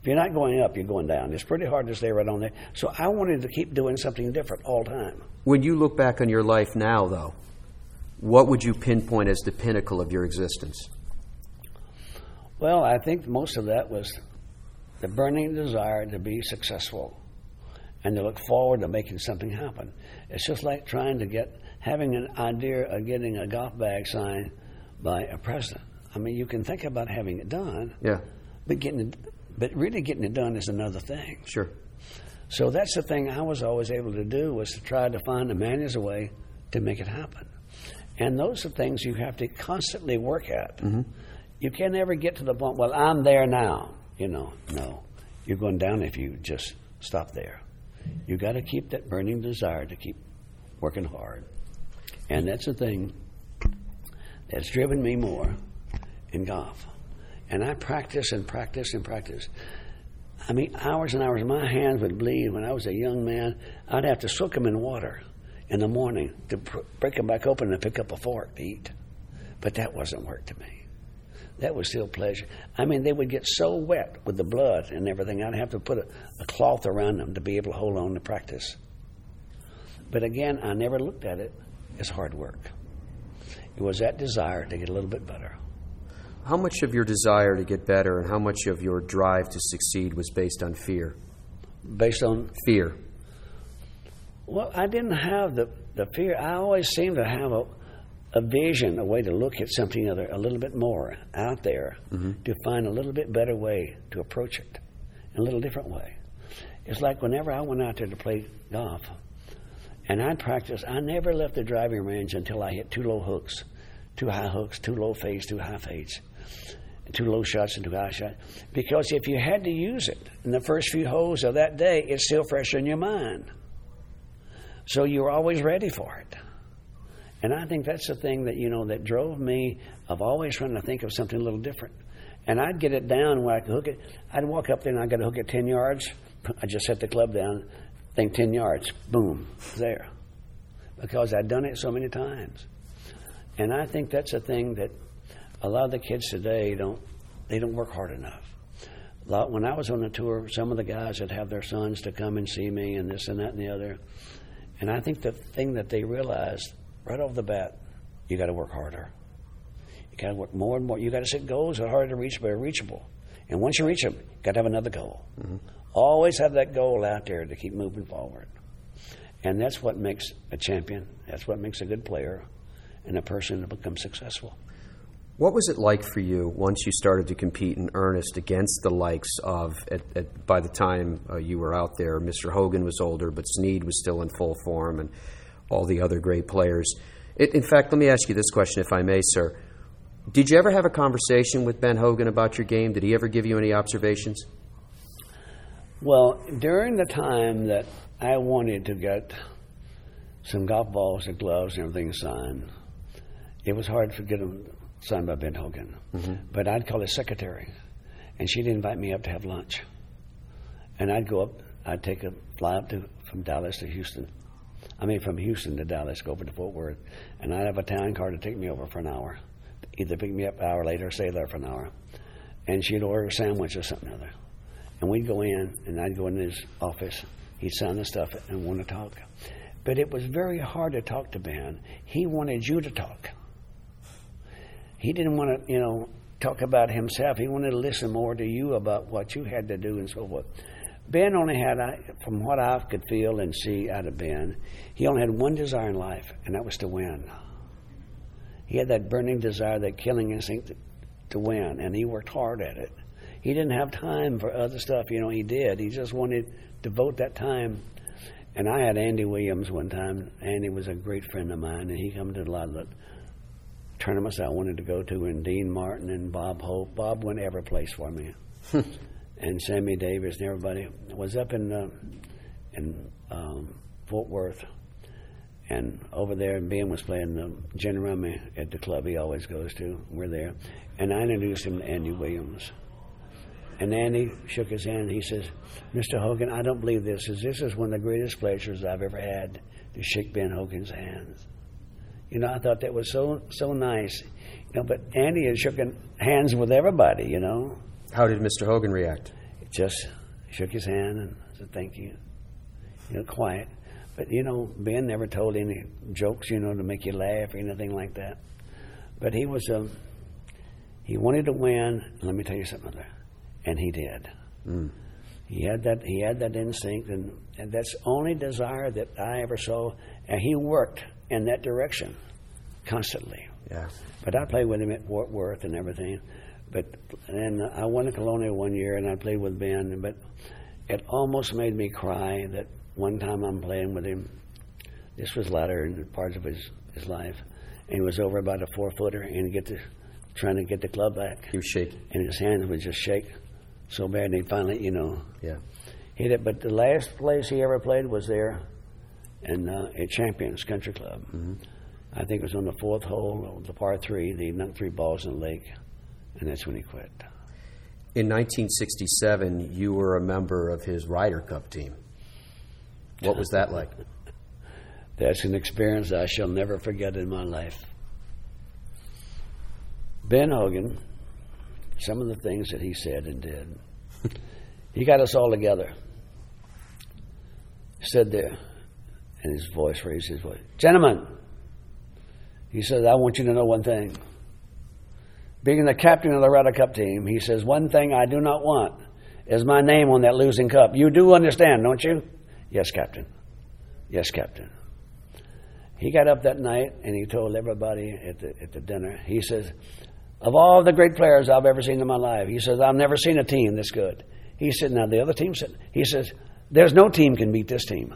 If you're not going up, you're going down. It's pretty hard to stay right on there. So I wanted to keep doing something different all the time. When you look back on your life now, though, what would you pinpoint as the pinnacle of your existence? Well, I think most of that was the burning desire to be successful and to look forward to making something happen. It's just like trying to get, having an idea of getting a golf bag signed by a president. I mean, you can think about having it done, Yeah, but getting it, but really getting it done is another thing. sure. So that's the thing I was always able to do was to try to find a manage a way to make it happen. And those are things you have to constantly work at. Mm-hmm. You can never get to the point, well, I'm there now. You know, no. You're going down if you just stop there. You got to keep that burning desire to keep working hard. And that's the thing that's driven me more in golf. And I practice and practice and practice. I mean, hours and hours. My hands would bleed when I was a young man. I'd have to soak them in water in the morning to pr- break them back open and pick up a fork to eat. But that wasn't work to me. That was still pleasure. I mean, they would get so wet with the blood and everything, I'd have to put a, a cloth around them to be able to hold on to practice. But again, I never looked at it as hard work. It was that desire to get a little bit better. How much of your desire to get better and how much of your drive to succeed was based on fear? Based on Fear. Well, I didn't have the, the fear. I always seemed to have a, a vision, a way to look at something other, a little bit more out there mm-hmm. to find a little bit better way to approach it, in a little different way. It's like whenever I went out there to play golf, and I'd practice, I never left the driving range until I hit two low hooks, two high hooks, two low fades, two high fades, two low shots and two high shots. Because if you had to use it in the first few holes of that day, it's still fresh in your mind. So you're always ready for it. And I think that's the thing that, you know, that drove me of always trying to think of something a little different. And I'd get it down where I could hook it. I'd walk up there and I got to hook it 10 yards. I just set the club down, think 10 yards, boom, there. Because I'd done it so many times. And I think that's a thing that a lot of the kids today don't, they don't work hard enough. A lot, when I was on the tour, some of the guys would have their sons to come and see me and this and that and the other. And I think the thing that they realized right off the bat, you got to work harder. You got to work more and more. You got to set goals that are hard to reach but are reachable. And once you reach them, you got to have another goal. Always have that goal out there to keep moving forward. And that's what makes a champion. That's what makes a good player and a person to become successful. What was it like for you once you started to compete in earnest against the likes of, at, at, by the time uh, you were out there, Mr. Hogan was older, but Snead was still in full form, and all the other great players? It, in fact, let me ask you this question, if I may, sir. Did you ever have a conversation with Ben Hogan about your game? Did he ever give you any observations? Well, during the time that I wanted to get some golf balls and gloves and everything signed, it was hard to get them signed by Ben Hogan. Mm-hmm. But I'd call his secretary, and she'd invite me up to have lunch. And I'd go up, I'd take a fly up to, from Dallas to Houston. I mean, from Houston to Dallas, go over to Fort Worth. And I'd have a town car to take me over for an hour. Either pick me up an hour later or stay there for an hour. And she'd order a sandwich or something or other. And we'd go in, and I'd go in his office. He'd sign the stuff and want to talk. But it was very hard to talk to Ben. He wanted you to talk. He didn't want to, you know, talk about himself. He wanted to listen more to you about what you had to do and so forth. Ben only had, from what I could feel and see out of Ben, he only had one desire in life, and that was to win. He had that burning desire, that killing instinct to, win, and he worked hard at it. He didn't have time for other stuff, you know, he did. He just wanted to devote that time. And I had Andy Williams one time. Andy was a great friend of mine, and he come to a lot of the tournaments I wanted to go to, and Dean Martin and Bob Hope. Bob went every place for me, and Sammy Davis and everybody was up in uh, in um, Fort Worth, and over there, Ben was playing the gin rummy at the club he always goes to. We're there, and I introduced him to Andy Williams. And Andy shook his hand. He says, "Mr. Hogan, I don't believe this. Is this is one of the greatest pleasures I've ever had to shake Ben Hogan's hands." You know, I thought that was so so nice. You know, but Andy had shook hands with everybody. You know, How did Mr. Hogan react? just shook his hand and said thank you. You know, quiet. But you know, Ben never told any jokes, you know, to make you laugh or anything like that. But he was um, he wanted to win. Let me tell you something, there, and he did. He had that he had that instinct, and, and that's only desire that I ever saw. And he worked in that direction constantly. Yeah. But I played with him at Fort Worth and everything. But then I went to Colonial one year and I played with Ben. But it almost made me cry that one time I'm playing with him. This was latter in parts of his, his life. And he was over about a four footer and get the, trying to get the club back. He was shaking. And his hands would just shake so bad. And he finally, you know, Yeah. hit it. But the last place he ever played was there in, uh, at Champions Country Club. I think it was on the fourth hole of the par three. They knocked three balls in the lake, and that's when he quit. In 1967, you were a member of his Ryder Cup team. What was that like? That's an experience I shall never forget in my life. Ben Hogan, some of the things that he said and did, he got us all together. Stood there, and his voice raised his voice. Gentlemen, he said, I want you to know one thing. Being the captain of the Ryder Cup team, he says, one thing I do not want is my name on that losing cup. You do understand, don't you? Yes, Captain. Yes, Captain. He got up that night and he told everybody at the, at the dinner, he says, of all the great players I've ever seen in my life, he says, I've never seen a team this good. He said, now the other team said, he says, there's no team can beat this team.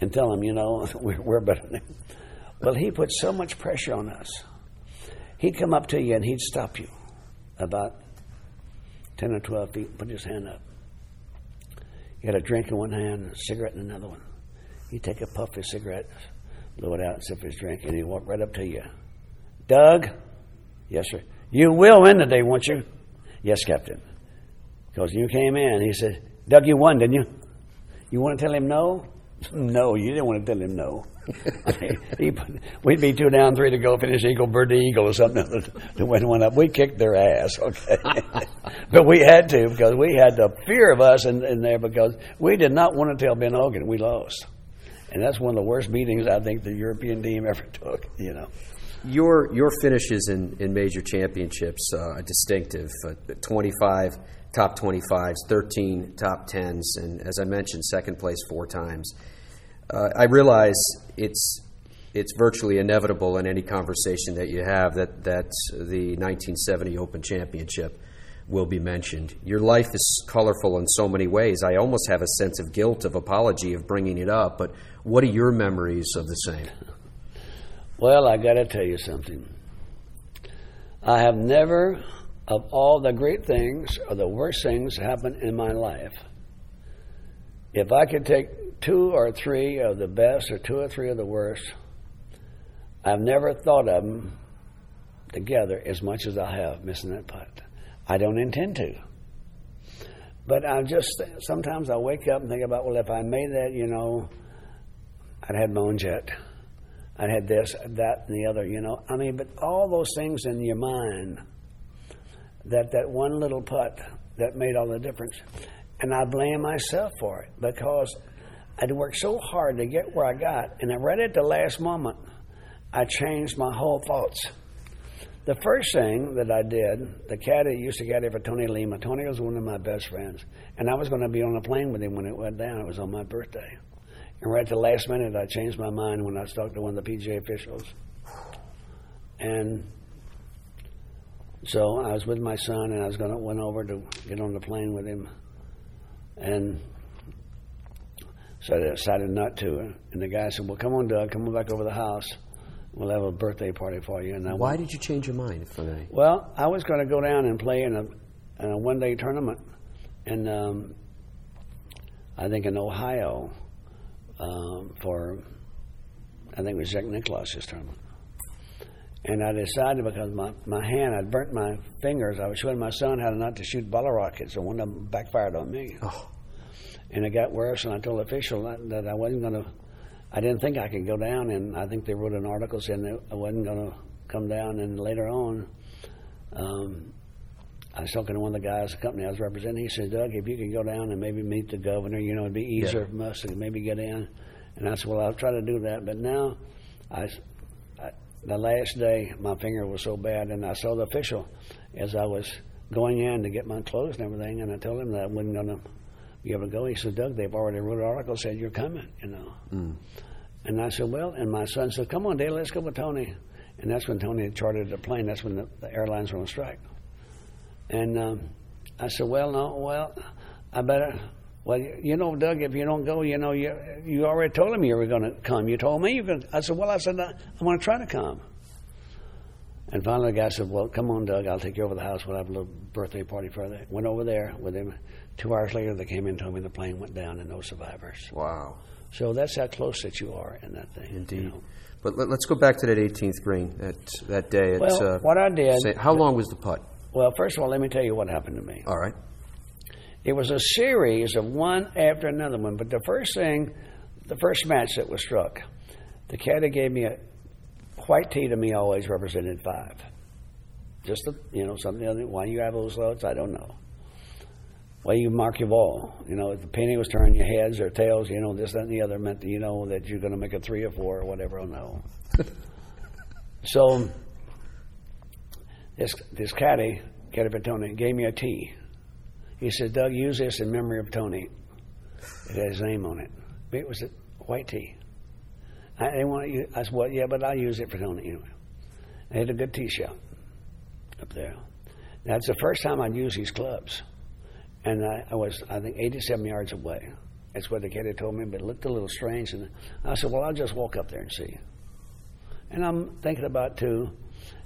And tell him, you know, we're, better than them. Well, he put so much pressure on us. He'd come up to you and he'd stop you about 10 or 12 feet put his hand up. He had a drink in one hand and a cigarette in another one. He'd take a puff of his cigarette, blow it out, and sip his drink, and he'd walk right up to you. Doug? Yes, sir. You will win today, won't you? Yes, Captain. Because you came in. He said, Doug, you won, didn't you? You want to tell him no? No, you didn't want to tell him no. we'd be two down, three to go, finish eagle, birdie, eagle, or something to win one up. We kicked their ass, okay? but we had to because we had the fear of us in, in there because we did not want to tell Ben Hogan we lost. And that's one of the worst meetings I think the European team ever took, you know. Your your finishes in, in major championships uh, distinctive. Uh, 25 top 25s, 13 top 10s, and as I mentioned, second place four times. Uh, I realize it's it's virtually inevitable in any conversation that you have that that the 1970 Open Championship will be mentioned. Your life is colorful in so many ways. I almost have a sense of guilt of apology of bringing it up, but what are your memories of the same? Well, I got to tell you something. I have never, of all the great things or the worst things happened in my life, if I could take two or three of the best or two or three of the worst, I've never thought of them together as much as I have missing that putt. I don't intend to. But I just, sometimes I wake up and think about, well, if I made that, you know, I'd had my own jet. I'd had this, that, and the other, you know. I mean, but all those things in your mind, that that one little putt that made all the difference. And I blame myself for it because I'd worked so hard to get where I got. And I right at the last moment, I changed my whole thoughts. The first thing that I did, the caddy used to get caddy for Tony Lema. Tony was one of my best friends. And I was going to be on a plane with him when it went down. It was on my birthday. And right at the last minute, I changed my mind when I talked to one of the PGA officials. And so I was with my son, and I was going to went over to get on the plane with him, and so I decided not to. And the guy said, "Well, come on, Doug, come on back over the house." we'll have a birthday party for you. And I Why went. did you change your mind, I may? Well, I was going to go down and play in a, in a one day tournament, and um, I think in Ohio um, for, I think it was Jack Nicklaus's tournament. And I decided because my, my hand, I'd burnt my fingers. I was showing my son how not to shoot bottle rockets, and one of them backfired on me. Oh. And it got worse, and I told the official that, that I wasn't going to, I didn't think I could go down, and I think they wrote an article saying that I wasn't going to come down. And later on, um, I was talking to one of the guys, the company I was representing. He said, Doug, if you could go down and maybe meet the governor, you know, it'd be easier for us to maybe get in. And I said, well, I'll try to do that. But now, I, I, the last day, my finger was so bad, and I saw the official as I was going in to get my clothes and everything, and I told him that I wasn't going to be ever go. He said, Doug, they've already wrote an article said you're coming, you know. And I said, well, and my son said, come on, Dale, let's go with Tony. And that's when Tony had chartered the plane. That's when the, the airlines were on strike. And um, I said, well, no, well, I better. Well, you- you know, Doug, if you don't go, you know, you you already told him you were going to come. You told me you were going. I said, well, I said I, I'm going to try to come. And finally, the guy said, well, come on, Doug, I'll take you over to the house. We'll have a little birthday party for you. Went over there with him. Two hours later, they came in and told me the plane went down and no survivors. Wow. So that's how close that you are in that thing. you Indeed. know. But let, us go back to that 18th green that that day. At, Well, uh, what I did- Say, how long was the putt? Well, first of all, let me tell you what happened to me. All right. It was a series of one after another one. But the first thing, the first match that was struck, the caddy gave me a white tee to me always represented five. Just a, you know something. Other, why you have those loads, I don't know. Why you mark your ball? You know, if the penny was turning your heads or tails, you know, this, that, and the other meant that you know that you're going to make a three or four or whatever. Oh, don't so this this caddy, caddy for Tony, gave me a tee. He said, Doug, use this in memory of Tony. It had his name on it. It was a white tee. I didn't want to use, I said, well, yeah, but I'll use it for Tony anyway. I had a good tee shot up there. That's the first time I'd used these clubs. And I, I was, I think, 87 yards away. That's what the caddy told me, but it looked a little strange. And I said, well, I'll just walk up there and see. And I'm thinking about, too,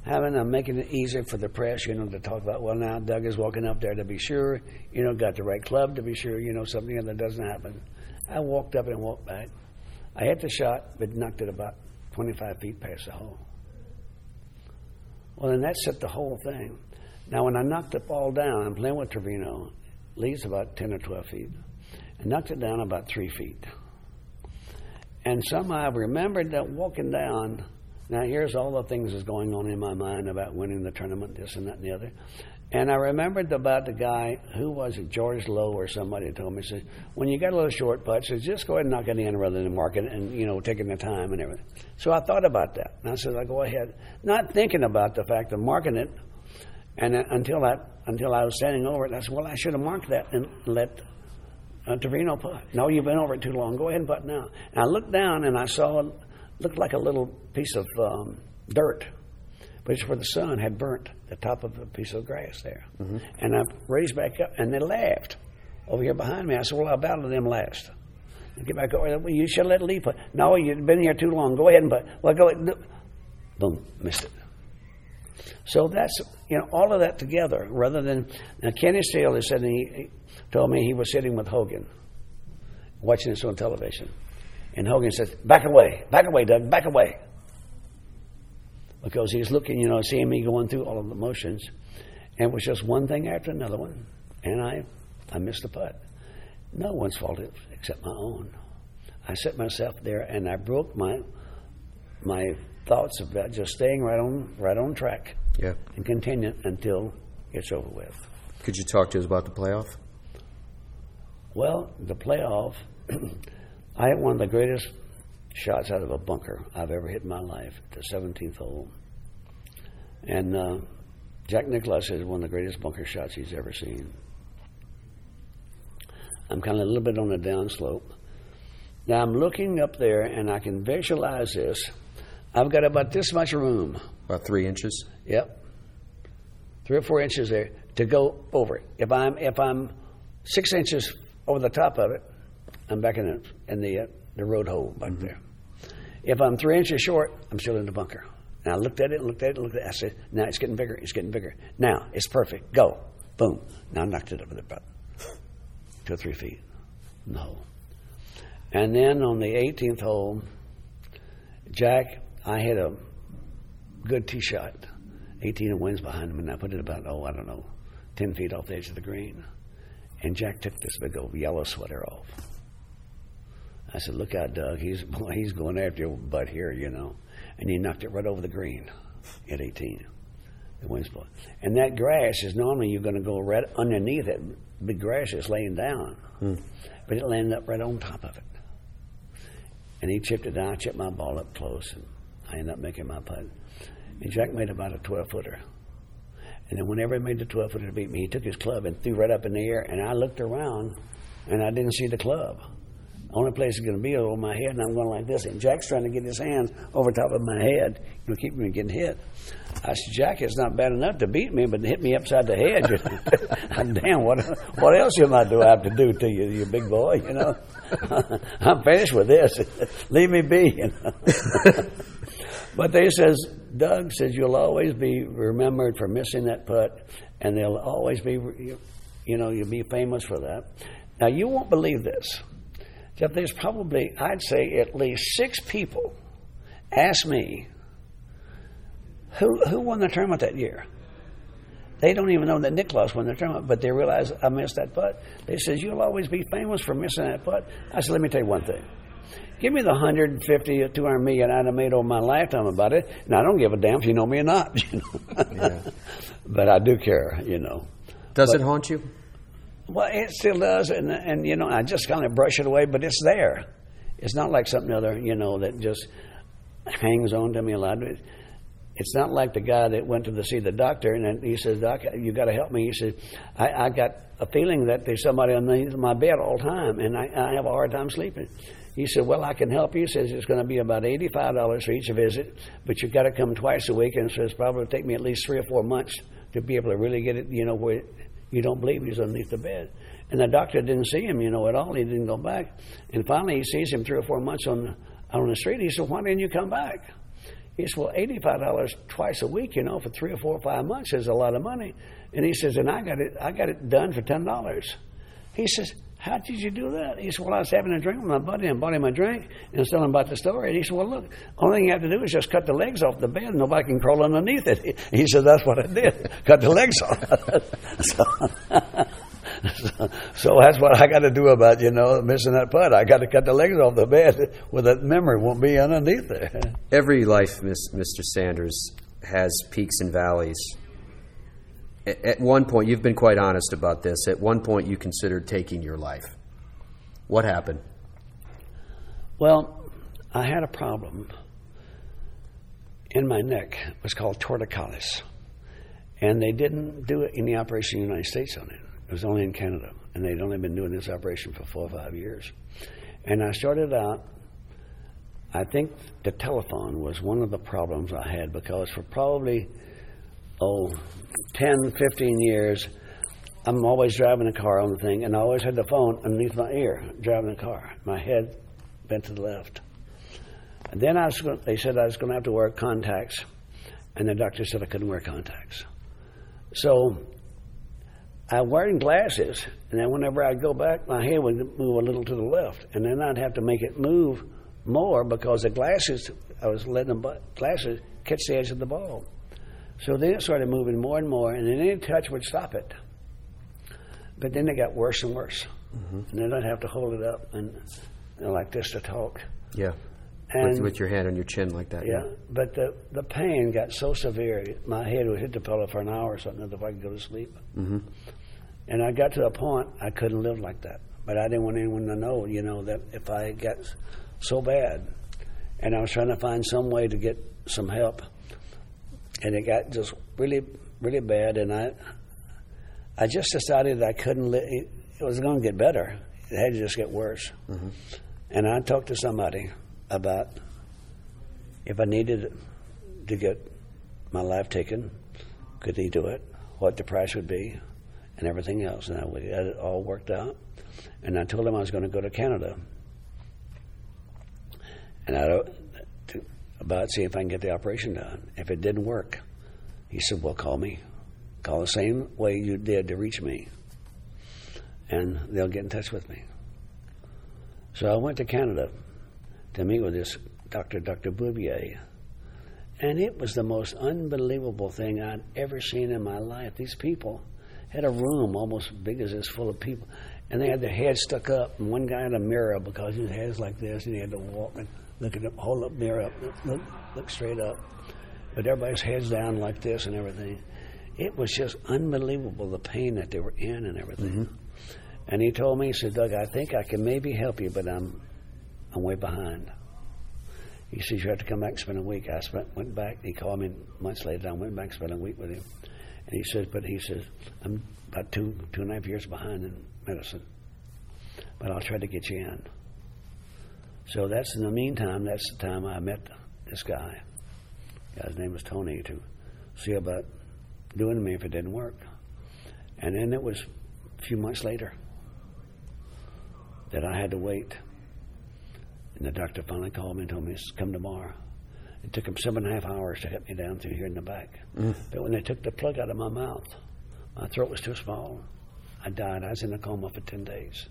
having, I'm making it easier for the press, you know, to talk about, well, now Doug is walking up there to be sure, you know, got the right club to be sure, you know, something that doesn't happen. I walked up and walked back. I hit the shot, but knocked it about 25 feet past the hole. Well, then that set the whole thing. Now, when I knocked the ball down, I'm playing with Trevino, leads about 10 or 12 feet. and knocked it down about three feet. And somehow I remembered that walking down, now here's all the things that's going on in my mind about winning the tournament, this and that and the other. And I remembered about the guy, who was it, George Low or somebody told me, said, when you got a little short putt, says, just go ahead and knock it in rather than mark it and, you know, taking the time and everything. So I thought about that. And I said, I'll go ahead. Not thinking about the fact of marking it. And uh, until I, until I was standing over it, I said, well, I should have marked that and let uh, Trevino putt. No, you've been over it too long. Go ahead and putt now. And I looked down and I saw it looked like a little piece of um, dirt, but it's where the sun had burnt the top of a piece of grass there. And I raised back up, and they laughed over here behind me. I said, "Well, I'll bow to them last." Get back over. there. Well, you should let Lee put. No, you've been here too long. Go ahead and put. Well, go. Ahead. Boom, missed it. So that's you know all of that together, rather than now. Kenny Steele said he, he told me he was sitting with Hogan, watching this on television, and Hogan said, "Back away, back away, Doug, back away," because he's looking, you know, seeing me going through all of the motions, and it was just one thing after another one, and I, I missed the putt. No one's fault except my own. I set myself there, and I broke my my thoughts about just staying right on right on track Yeah. and continue until it's over with. Could you talk to us about the playoff? Well, the playoff, I hit one of the greatest shots out of a bunker I've ever hit in my life, the 17th hole. And uh, Jack Nicklaus is one of the greatest bunker shots he's ever seen. I'm kind of a little bit on the downslope. Now I'm looking up there and I can visualize this. I've got about this much room. About three inches. Yep. Three or four inches there to go over it. If I'm if I'm six inches over the top of it, I'm back in the in the uh, the road hole back there. If I'm three inches short, I'm still in the bunker. And I looked at it, and looked at it, looked at it. I said, now it's getting bigger, it's getting bigger. Now it's perfect. Go. Boom. Now I knocked it up with about two or three feet in the hole. And then on the 18th hole, Jack, I hit a good tee shot, 18 of winds behind him, and I put it about, oh, I don't know, 10 feet off the edge of the green. And Jack took this big old yellow sweater off. I said, look out, Doug. He's, boy, he's going after your butt here, you know. And he knocked it right over the green at 18. The wind's blowing. And that grass is normally you're going to go right underneath it. Big grass is laying down. Hmm. But it landed up right on top of it. And he chipped it down. I chipped my ball up close, and I ended up making my putt. And Jack made about a 12 footer. And then whenever he made the 12 footer to beat me, he took his club and threw right up in the air. And I looked around, and I didn't see the club. Only place it's going to be over my head, and I'm going like this. And Jack's trying to get his hands over top of my head, you know, keep me getting hit. I said, Jack, it's not bad enough to beat me, but to hit me upside the head, damn, what what else am I do I have to do to you, you big boy? You know, I'm finished with this. Leave me be. You know? But they says, Doug says you'll always be remembered for missing that putt, and they'll always be, you know, you'll be famous for that. Now you won't believe this that there's probably, I'd say, at least six people ask me who, who won the tournament that year. They don't even know that Nicklaus won the tournament, but they realize I missed that putt. They says, You'll always be famous for missing that putt. I said, Let me tell you one thing. Give me the 150 or 200 million I'd have made over my lifetime about it, and I don't give a damn if you know me or not. You know? yeah. but I do care, you know. Does but, it haunt you? Well, it still does, and and you know, I just kind of brush it away, but it's there. It's not like something other, you know, that just hangs on to me a lot. It's not like the guy that went to the, see the doctor and he says, "Doc, you got to help me." He said, I, "I got a feeling that there's somebody on my bed all the time, and I, I have a hard time sleeping." He said, "Well, I can help you." He says it's going to be about eighty-five dollars for each visit, but you've got to come twice a week, and says probably take me at least three or four months to be able to really get it, you know, where you don't believe he's underneath the bed. And the doctor didn't see him, you know, at all. He didn't go back. And finally, he sees him three or four months on the, on the street. He said, Why didn't you come back? He said, Well, $85 twice a week, you know, for three or four or five months is a lot of money. And he says, And I got it, I got it done for $10. He says, how did you do that? He said, Well, I was having a drink with my buddy and bought him a drink and was telling him about the story. And he said, Well, look, only thing you have to do is just cut the legs off the bed. Nobody can crawl underneath it. He said, That's what I did. cut the legs off. so, so, that's what I got to do about, you know, missing that putt. I got to cut the legs off the bed where that memory won't be underneath there. Every life, Mr. Sanders, has peaks and valleys at one point, you've been quite honest about this. At one point, you considered taking your life. What happened? Well, I had a problem in my neck. It was called torticollis. And they didn't do any operation in the United States on it. It was only in Canada. And they'd only been doing this operation for four or five years. And I started out, I think the telephone was one of the problems I had because for probably oh, 10, 15 years, I'm always driving a car on the thing, and I always had the phone underneath my ear, driving the car, my head bent to the left. And then I was going, they said I was going to have to wear contacts, and the doctor said I couldn't wear contacts. So I'm wearing glasses, and then whenever I'd go back, my head would move a little to the left, and then I'd have to make it move more because the glasses, I was letting the glasses catch the edge of the ball. So then it started moving more and more, and then any touch would stop it. But then it got worse and worse. Mm-hmm. And then I'd have to hold it up and you know, like this to talk. Yeah. And with, with, your hand on your chin like that. Yeah. yeah. But the, the pain got so severe, my head would hit the pillow for an hour or something if I could go to sleep. Mm-hmm. And I got to a point I couldn't live like that. But I didn't want anyone to know, you know, that if I got so bad, and I was trying to find some way to get some help and it got just really, really bad. And I, I just decided I couldn't. Li- it was going to get better. It had to just get worse. Mm-hmm. And I talked to somebody about if I needed to get my life taken, could he do it? What the price would be, and everything else. And I, we had it all worked out. And I told him I was going to go to Canada. And I about seeing if I can get the operation done. If it didn't work, he said, Well, call me. Call the same way you did to reach me, and they'll get in touch with me. So I went to Canada to meet with this doctor, Dr. Bouvier. And it was the most unbelievable thing I'd ever seen in my life. These people had a room almost big as this full of people, and they had their heads stuck up. And one guy had a mirror because his head's like this, and he had to walk and look at them, hold up, mirror up, look, look straight up. But everybody's heads down like this and everything. It was just unbelievable the pain that they were in and everything. Mm-hmm. And he told me, he said, Doug, I think I can maybe help you, but I'm, I'm way behind. He says, You have to come back and spend a week. I spent, went back. He called me months later. I went back and spent a week with him. And he says, But he says, I'm about two, two and a half years behind in medicine. But I'll try to get you in. So that's in the meantime, that's the time I met this guy. Guy's name was Tony to see about doing me if it didn't work. And then it was a few months later that I had to wait. And the doctor finally called me and told me, come tomorrow. It took him seven and a half hours to get me down through here in the back. Mm. But when they took the plug out of my mouth, my throat was too small. I died. I was in a coma for 10 days.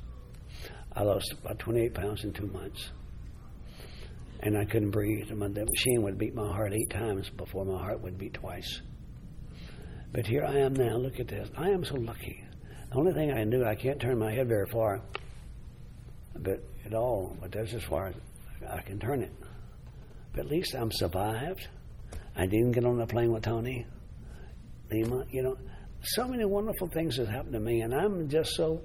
I lost about 28 pounds in two months. And I couldn't breathe. And The machine would beat my heart eight times before my heart would beat twice. But here I am now. Look at this. I am so lucky. The only thing I can do, I can't turn my head very far, but at all. But that's as far as I can turn it. But at least I'm survived. I didn't get on the plane with Tony. Lema, you know, so many wonderful things have happened to me, and I'm just so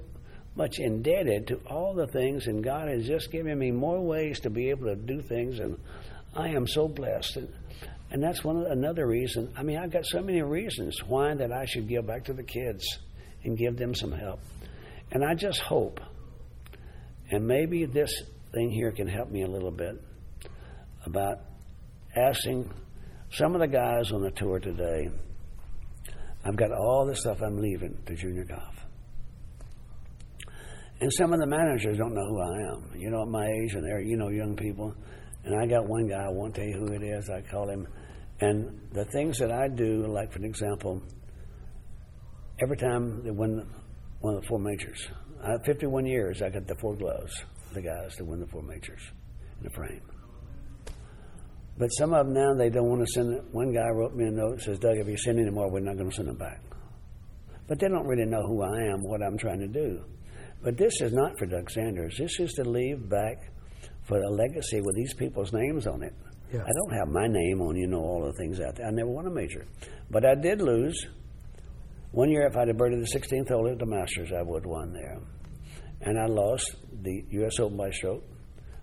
much indebted to all the things, and God has just given me more ways to be able to do things, and I am so blessed. And, and that's one another reason. I mean, I've got so many reasons why that I should give back to the kids and give them some help. And I just hope, and maybe this thing here can help me a little bit about asking some of the guys on the tour today. I've got all this stuff I'm leaving to junior golf. And some of the managers don't know who I am. You know, at my age, and they're, you know, young people. And I got one guy, I won't tell you who it is, I call him. And the things that I do, like, for an example, every time they win one of the four majors, I have 51 years, I got the four gloves, the guys that win the four majors in the frame. But some of them now, they don't want to send it. One guy wrote me a note, says, Doug, if you send any more, we're not going to send them back. But they don't really know who I am, what I'm trying to do. But this is not for Doug Sanders. This is to leave back for a legacy with these people's names on it. Yeah. I don't have my name on, you know, all the things out there. I never won a major. But I did lose. One year, if I'd have birdied the 16th hole at the Masters, I would have won there. And I lost the U.S. Open by stroke,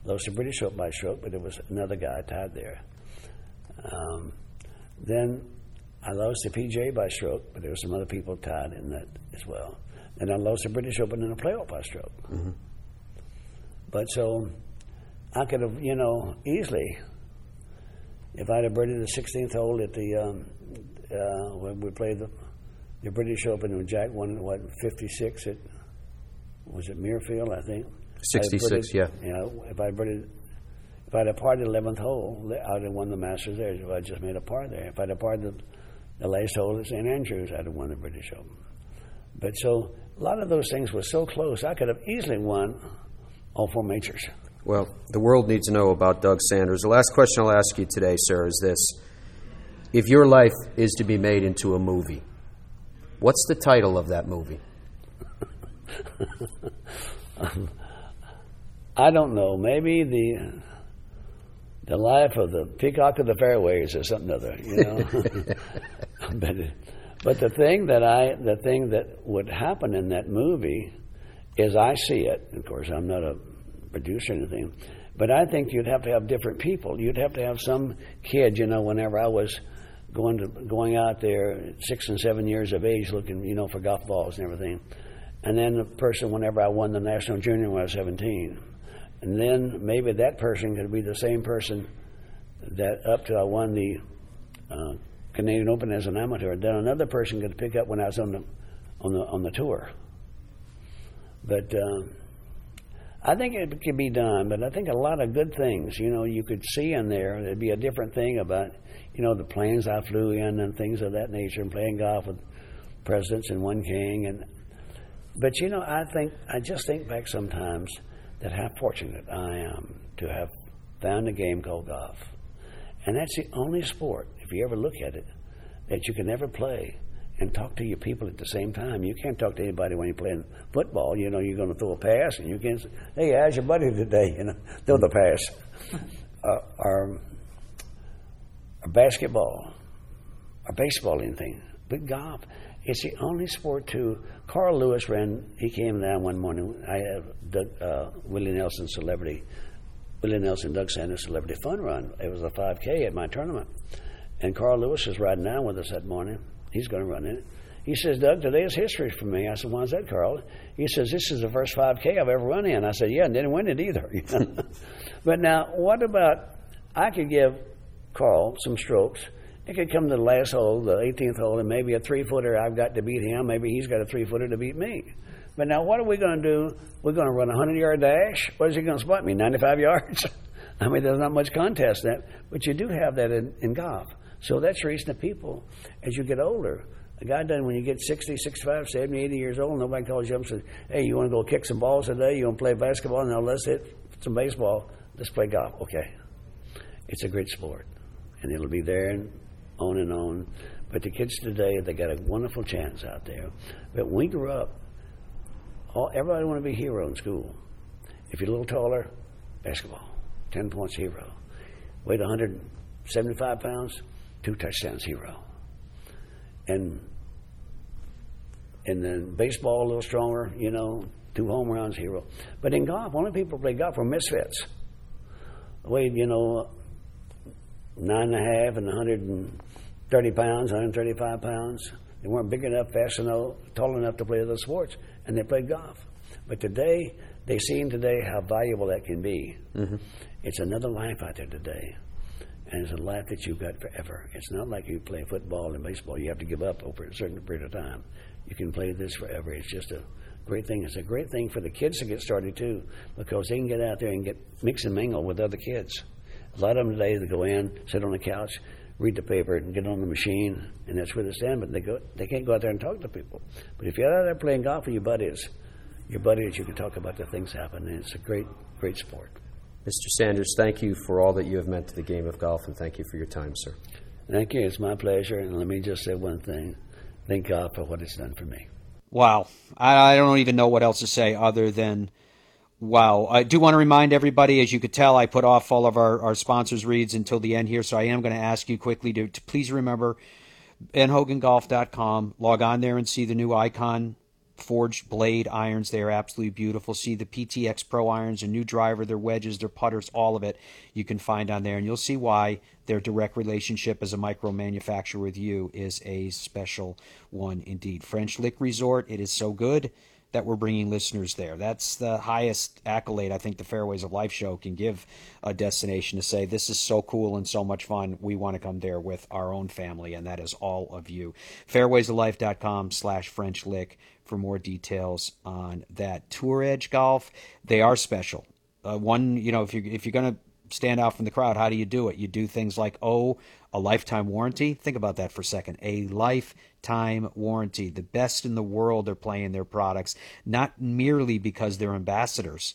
lost the British Open by stroke, but there was another guy tied there. Um, then I lost the PGA by stroke, but there were some other people tied in that as well. And I lost the British Open in a playoff by stroke. But so I could have, you know, easily, if I'd have birdied the 16th hole at the, um, uh, when we played the, the British Open, when Jack won, what, 56 at, was it Muirfield, I think? If I'd 66, birdied- yeah. You know, if I birdied, if I'd have parred the 11th hole, I'd have won the Masters there. If I just made a par there. If I'd have parred the, the last hole at St. Andrews, I'd have won the British Open. But so a lot of those things were so close, I could have easily won all four majors. Well, the world needs to know about Doug Sanders. The last question I'll ask you today, sir, is this. If your life is to be made into a movie, what's the title of that movie? I don't know. Maybe the the life of the peacock of the fairways or something other. You know. but but the thing that I the thing that would happen in that movie is I see it. Of course, I'm not a producer or anything, but I think you'd have to have different people. You'd have to have some kid. You know, whenever I was going to going out there, six and seven years of age, looking you know for golf balls and everything. And then the person, whenever I won the national junior when I was 17, and then maybe that person could be the same person that up till I won the uh, Canadian Open as an amateur. Then another person could pick up when I was on the on the on the tour. But um, I think it could be done, but I think a lot of good things, you know, you could see in there. There'd be a different thing about, you know, the planes I flew in and things of that nature, and playing golf with presidents and one king. And but you know, I think I just think back sometimes that how fortunate I am to have found a game called golf, and that's the only sport, if you ever look at it, that you can never play and talk to your people at the same time. You can't talk to anybody when you're playing football. You know, you're going to throw a pass, and you can't say, "Hey, how's your buddy today?" You know, throw the pass. Uh, or, or basketball, or baseball, anything. But golf, it's the only sport to. Carl Lewis ran. He came down one morning. I had Doug, uh, Willie Nelson celebrity, Willie Nelson, Doug Sanders celebrity fun run. It was a 5K at my tournament, and Carl Lewis was riding down with us that morning He's going to run in it. He says, Doug, today is history for me. I said, why's that, Carl? He says, this is the first 5K I've ever run in. I said, yeah, and didn't win it either. but now, what about, I could give Carl some strokes. It could come to the last hole, the 18th hole, and maybe a three-footer I've got to beat him. Maybe he's got a three-footer to beat me. But now, what are we going to do? We're going to run a 100-yard dash? What is he going to spot me, 95 yards? I mean, there's not much contest in that. But you do have that in, in golf. So that's the reason that people, as you get older, guy done when you get 60, 65, 70, 80 years old, nobody calls you up and says, hey, you want to go kick some balls today? You want to play basketball? No, let's hit some baseball. Let's play golf. Okay. It's a great sport. And it'll be there and on and on. But the kids today, they got a wonderful chance out there. But when we grew up, all, everybody wanted to be a hero in school. If you're a little taller, basketball. 10 points hero. Weighed 175 pounds, two touchdowns hero. And and then baseball a little stronger, you know, two home runs hero. But in golf, only people play golf were misfits. Weighed, you know, nine and a half and 130 pounds, 135 pounds. They weren't big enough, fast enough, tall enough to play other sports, and they played golf. But today, they seen today how valuable that can be. Mm-hmm. It's another life out there today and it's a life that you've got forever. It's not like you play football and baseball. You have to give up over a certain period of time. You can play this forever. It's just a great thing. It's a great thing for the kids to get started too, because they can get out there and get mix and mingle with other kids. A lot of them today they go in, sit on the couch, read the paper, and get on the machine, and that's where they stand. But they go, they can't go out there and talk to people. But if you're out there playing golf with your buddies, your buddies, you can talk about the things happening. It's a great, great sport. Mr. Sanders, thank you for all that you have meant to the game of golf, and thank you for your time, sir. Thank you. It's my pleasure. And let me just say one thing thank God for what it's done for me. Wow. I, I don't even know what else to say other than wow. I do want to remind everybody, as you could tell, I put off all of our, our sponsors' reads until the end here, so I am going to ask you quickly to, to please remember benhogangolf.com. Log on there and see the new icon forged blade irons. They are absolutely beautiful. See the PTX Pro irons, a new driver, their wedges, their putters, all of it you can find on there. And you'll see why their direct relationship as a micro manufacturer with you is a special one indeed. French Lick Resort, it is so good that we're bringing listeners there. That's the highest accolade I think the Fairways of Life show can give a destination to say, this is so cool and so much fun. We want to come there with our own family, and that is all of you. Fairwaysoflife.com slash French Lick for more details on that. Tour Edge Golf, they are special. Uh, one, you know, if you if you're to stand out from the crowd, how do you do it? You do things like, oh, a lifetime warranty. Think about that for a second. A lifetime warranty. The best in the world are playing their products, not merely because they're ambassadors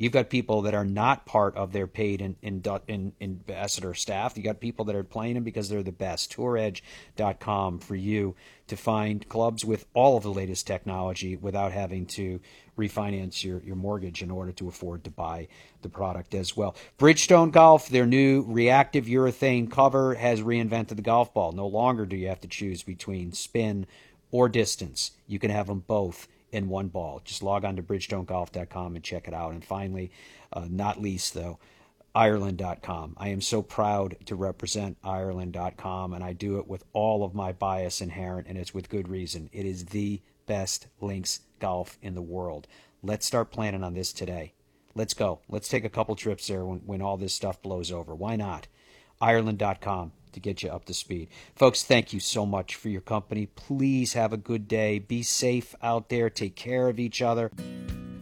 You've got people that are not part of their paid in, in, in, ambassador staff. You've got people that are playing them because they're the best. TourEdge.com for you to find clubs with all of the latest technology without having to refinance your, your mortgage in order to afford to buy the product as well. Bridgestone Golf, their new reactive urethane cover has reinvented the golf ball. No longer do you have to choose between spin or distance. You can have them both in one ball. Just log on to bridgestonegolf.com and check it out. And finally, uh, not least though, Ireland.com. I am so proud to represent Ireland.com, and I do it with all of my bias inherent, and it's with good reason. It is the best links golf in the world. Let's start planning on this today. Let's go. Let's take a couple trips there when, when all this stuff blows over. Why not? Ireland.com to get you up to speed. Folks, thank you so much for your company. Please have a good day. Be safe out there. Take care of each other.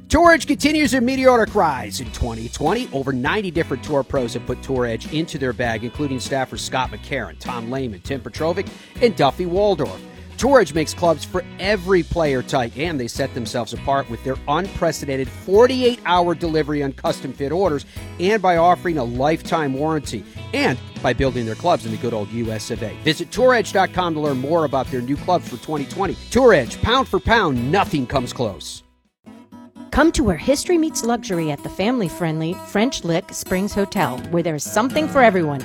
Tour Edge continues their meteoric rise in 2020. Over 90 different tour pros have put Tour Edge into their bag, including staffers Scott McCarron, Tom Lehman, Tim Petrovic, and Duffy Waldorf. Tour Edge makes clubs for every player type, and they set themselves apart with their unprecedented 48 hour delivery on custom fit orders and by offering a lifetime warranty and by building their clubs in the good old US of A. Visit touredge.com to learn more about their new clubs for 2020. Tour Edge, pound for pound, nothing comes close. Come to where history meets luxury at the family friendly French Lick Springs Hotel, where there's something for everyone,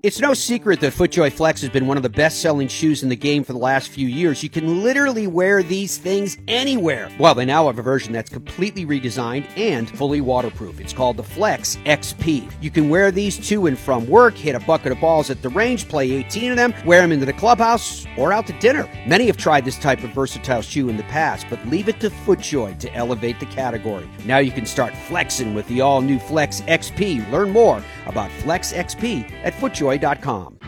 It's no secret that FootJoy Flex has been one of the best selling shoes in the game for the last few years. You can literally wear these things anywhere. Well, they now have a version that's completely redesigned and fully waterproof. It's called the Flex XP. You can wear these to and from work, hit a bucket of balls at the range, play 18 of them, wear them into the clubhouse, or out to dinner. Many have tried this type of versatile shoe in the past, but leave it to FootJoy to elevate the category. Now you can start flexing with the all new Flex XP. Learn more about Flex XP at footjoy.com.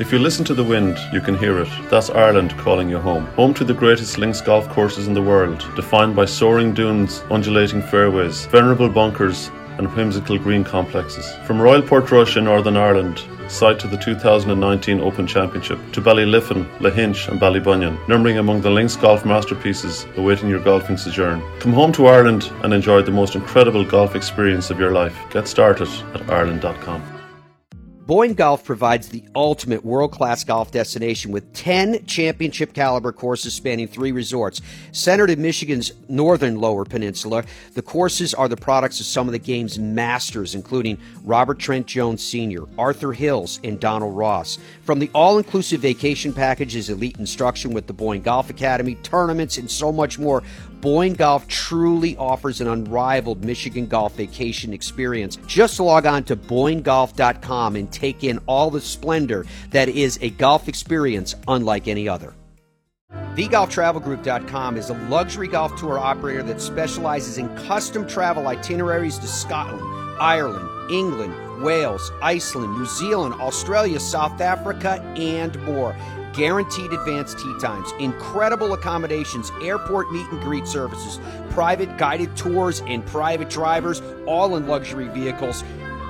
if you listen to the wind, you can hear it. That's Ireland calling you home. Home to the greatest links golf courses in the world, defined by soaring dunes, undulating fairways, venerable bunkers, and whimsical green complexes. From Royal Portrush in Northern Ireland, site to the 2019 Open Championship, to Ballyliffin, Lahinch, and Ballybunion, numbering among the links golf masterpieces awaiting your golfing sojourn. Come home to Ireland and enjoy the most incredible golf experience of your life. Get started at Ireland.com. Boyne Golf provides the ultimate world class golf destination with 10 championship caliber courses spanning three resorts. Centered in Michigan's northern lower peninsula, the courses are the products of some of the game's masters, including Robert Trent Jones Sr., Arthur Hills, and Donald Ross. From the all inclusive vacation packages, elite instruction with the Boyne Golf Academy, tournaments, and so much more, Boyne Golf truly offers an unrivaled Michigan golf vacation experience. Just log on to BoyneGolf.com and take in all the splendor that is a golf experience unlike any other. TheGolfTravelGroup.com is a luxury golf tour operator that specializes in custom travel itineraries to Scotland, Ireland, England, Wales, Iceland, New Zealand, Australia, South Africa, and more guaranteed advanced tee times, incredible accommodations, airport meet and greet services, private guided tours, and private drivers, all in luxury vehicles.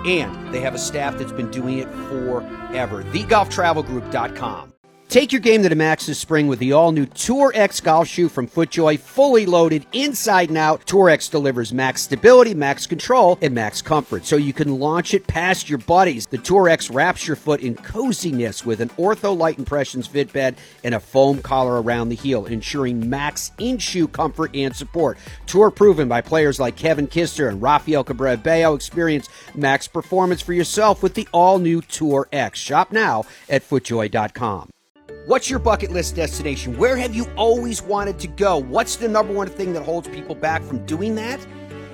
And they have a staff that's been doing it forever. TheGolfTravelGroup.com. Take your game to the max this spring with the all new Tour X golf shoe from FootJoy, fully loaded inside and out. Tour X delivers max stability, max control, and max comfort, so you can launch it past your buddies. The Tour X wraps your foot in coziness with an OrthoLite Impressions fit bed and a foam collar around the heel, ensuring max in shoe comfort and support. Tour proven by players like Kevin Kisner and Rafael Cabrera Bello. Experience max performance for yourself with the all new Tour X. Shop now at FootJoy.com. What's your bucket list destination? Where have you always wanted to go? What's the number one thing that holds people back from doing that?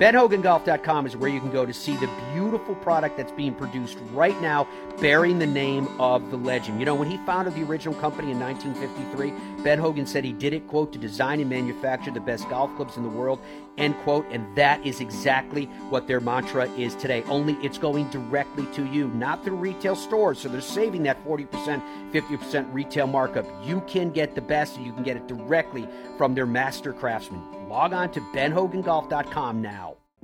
BenHoganGolf.com is where you can go to see the beautiful product that's being produced right now, bearing the name of the legend. You know, when he founded the original company in 1953, Ben Hogan said he did it, quote, to design and manufacture the best golf clubs in the world, end quote. And that is exactly what their mantra is today. Only it's going directly to you, not through retail stores. So they're saving that 40%, 50% retail markup. You can get the best, and you can get it directly from their master craftsmen. Log on to benhogangolf.com now.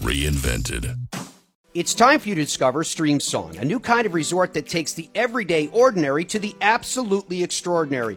reinvented. It's time for you to discover Streamsong, a new kind of resort that takes the everyday ordinary to the absolutely extraordinary.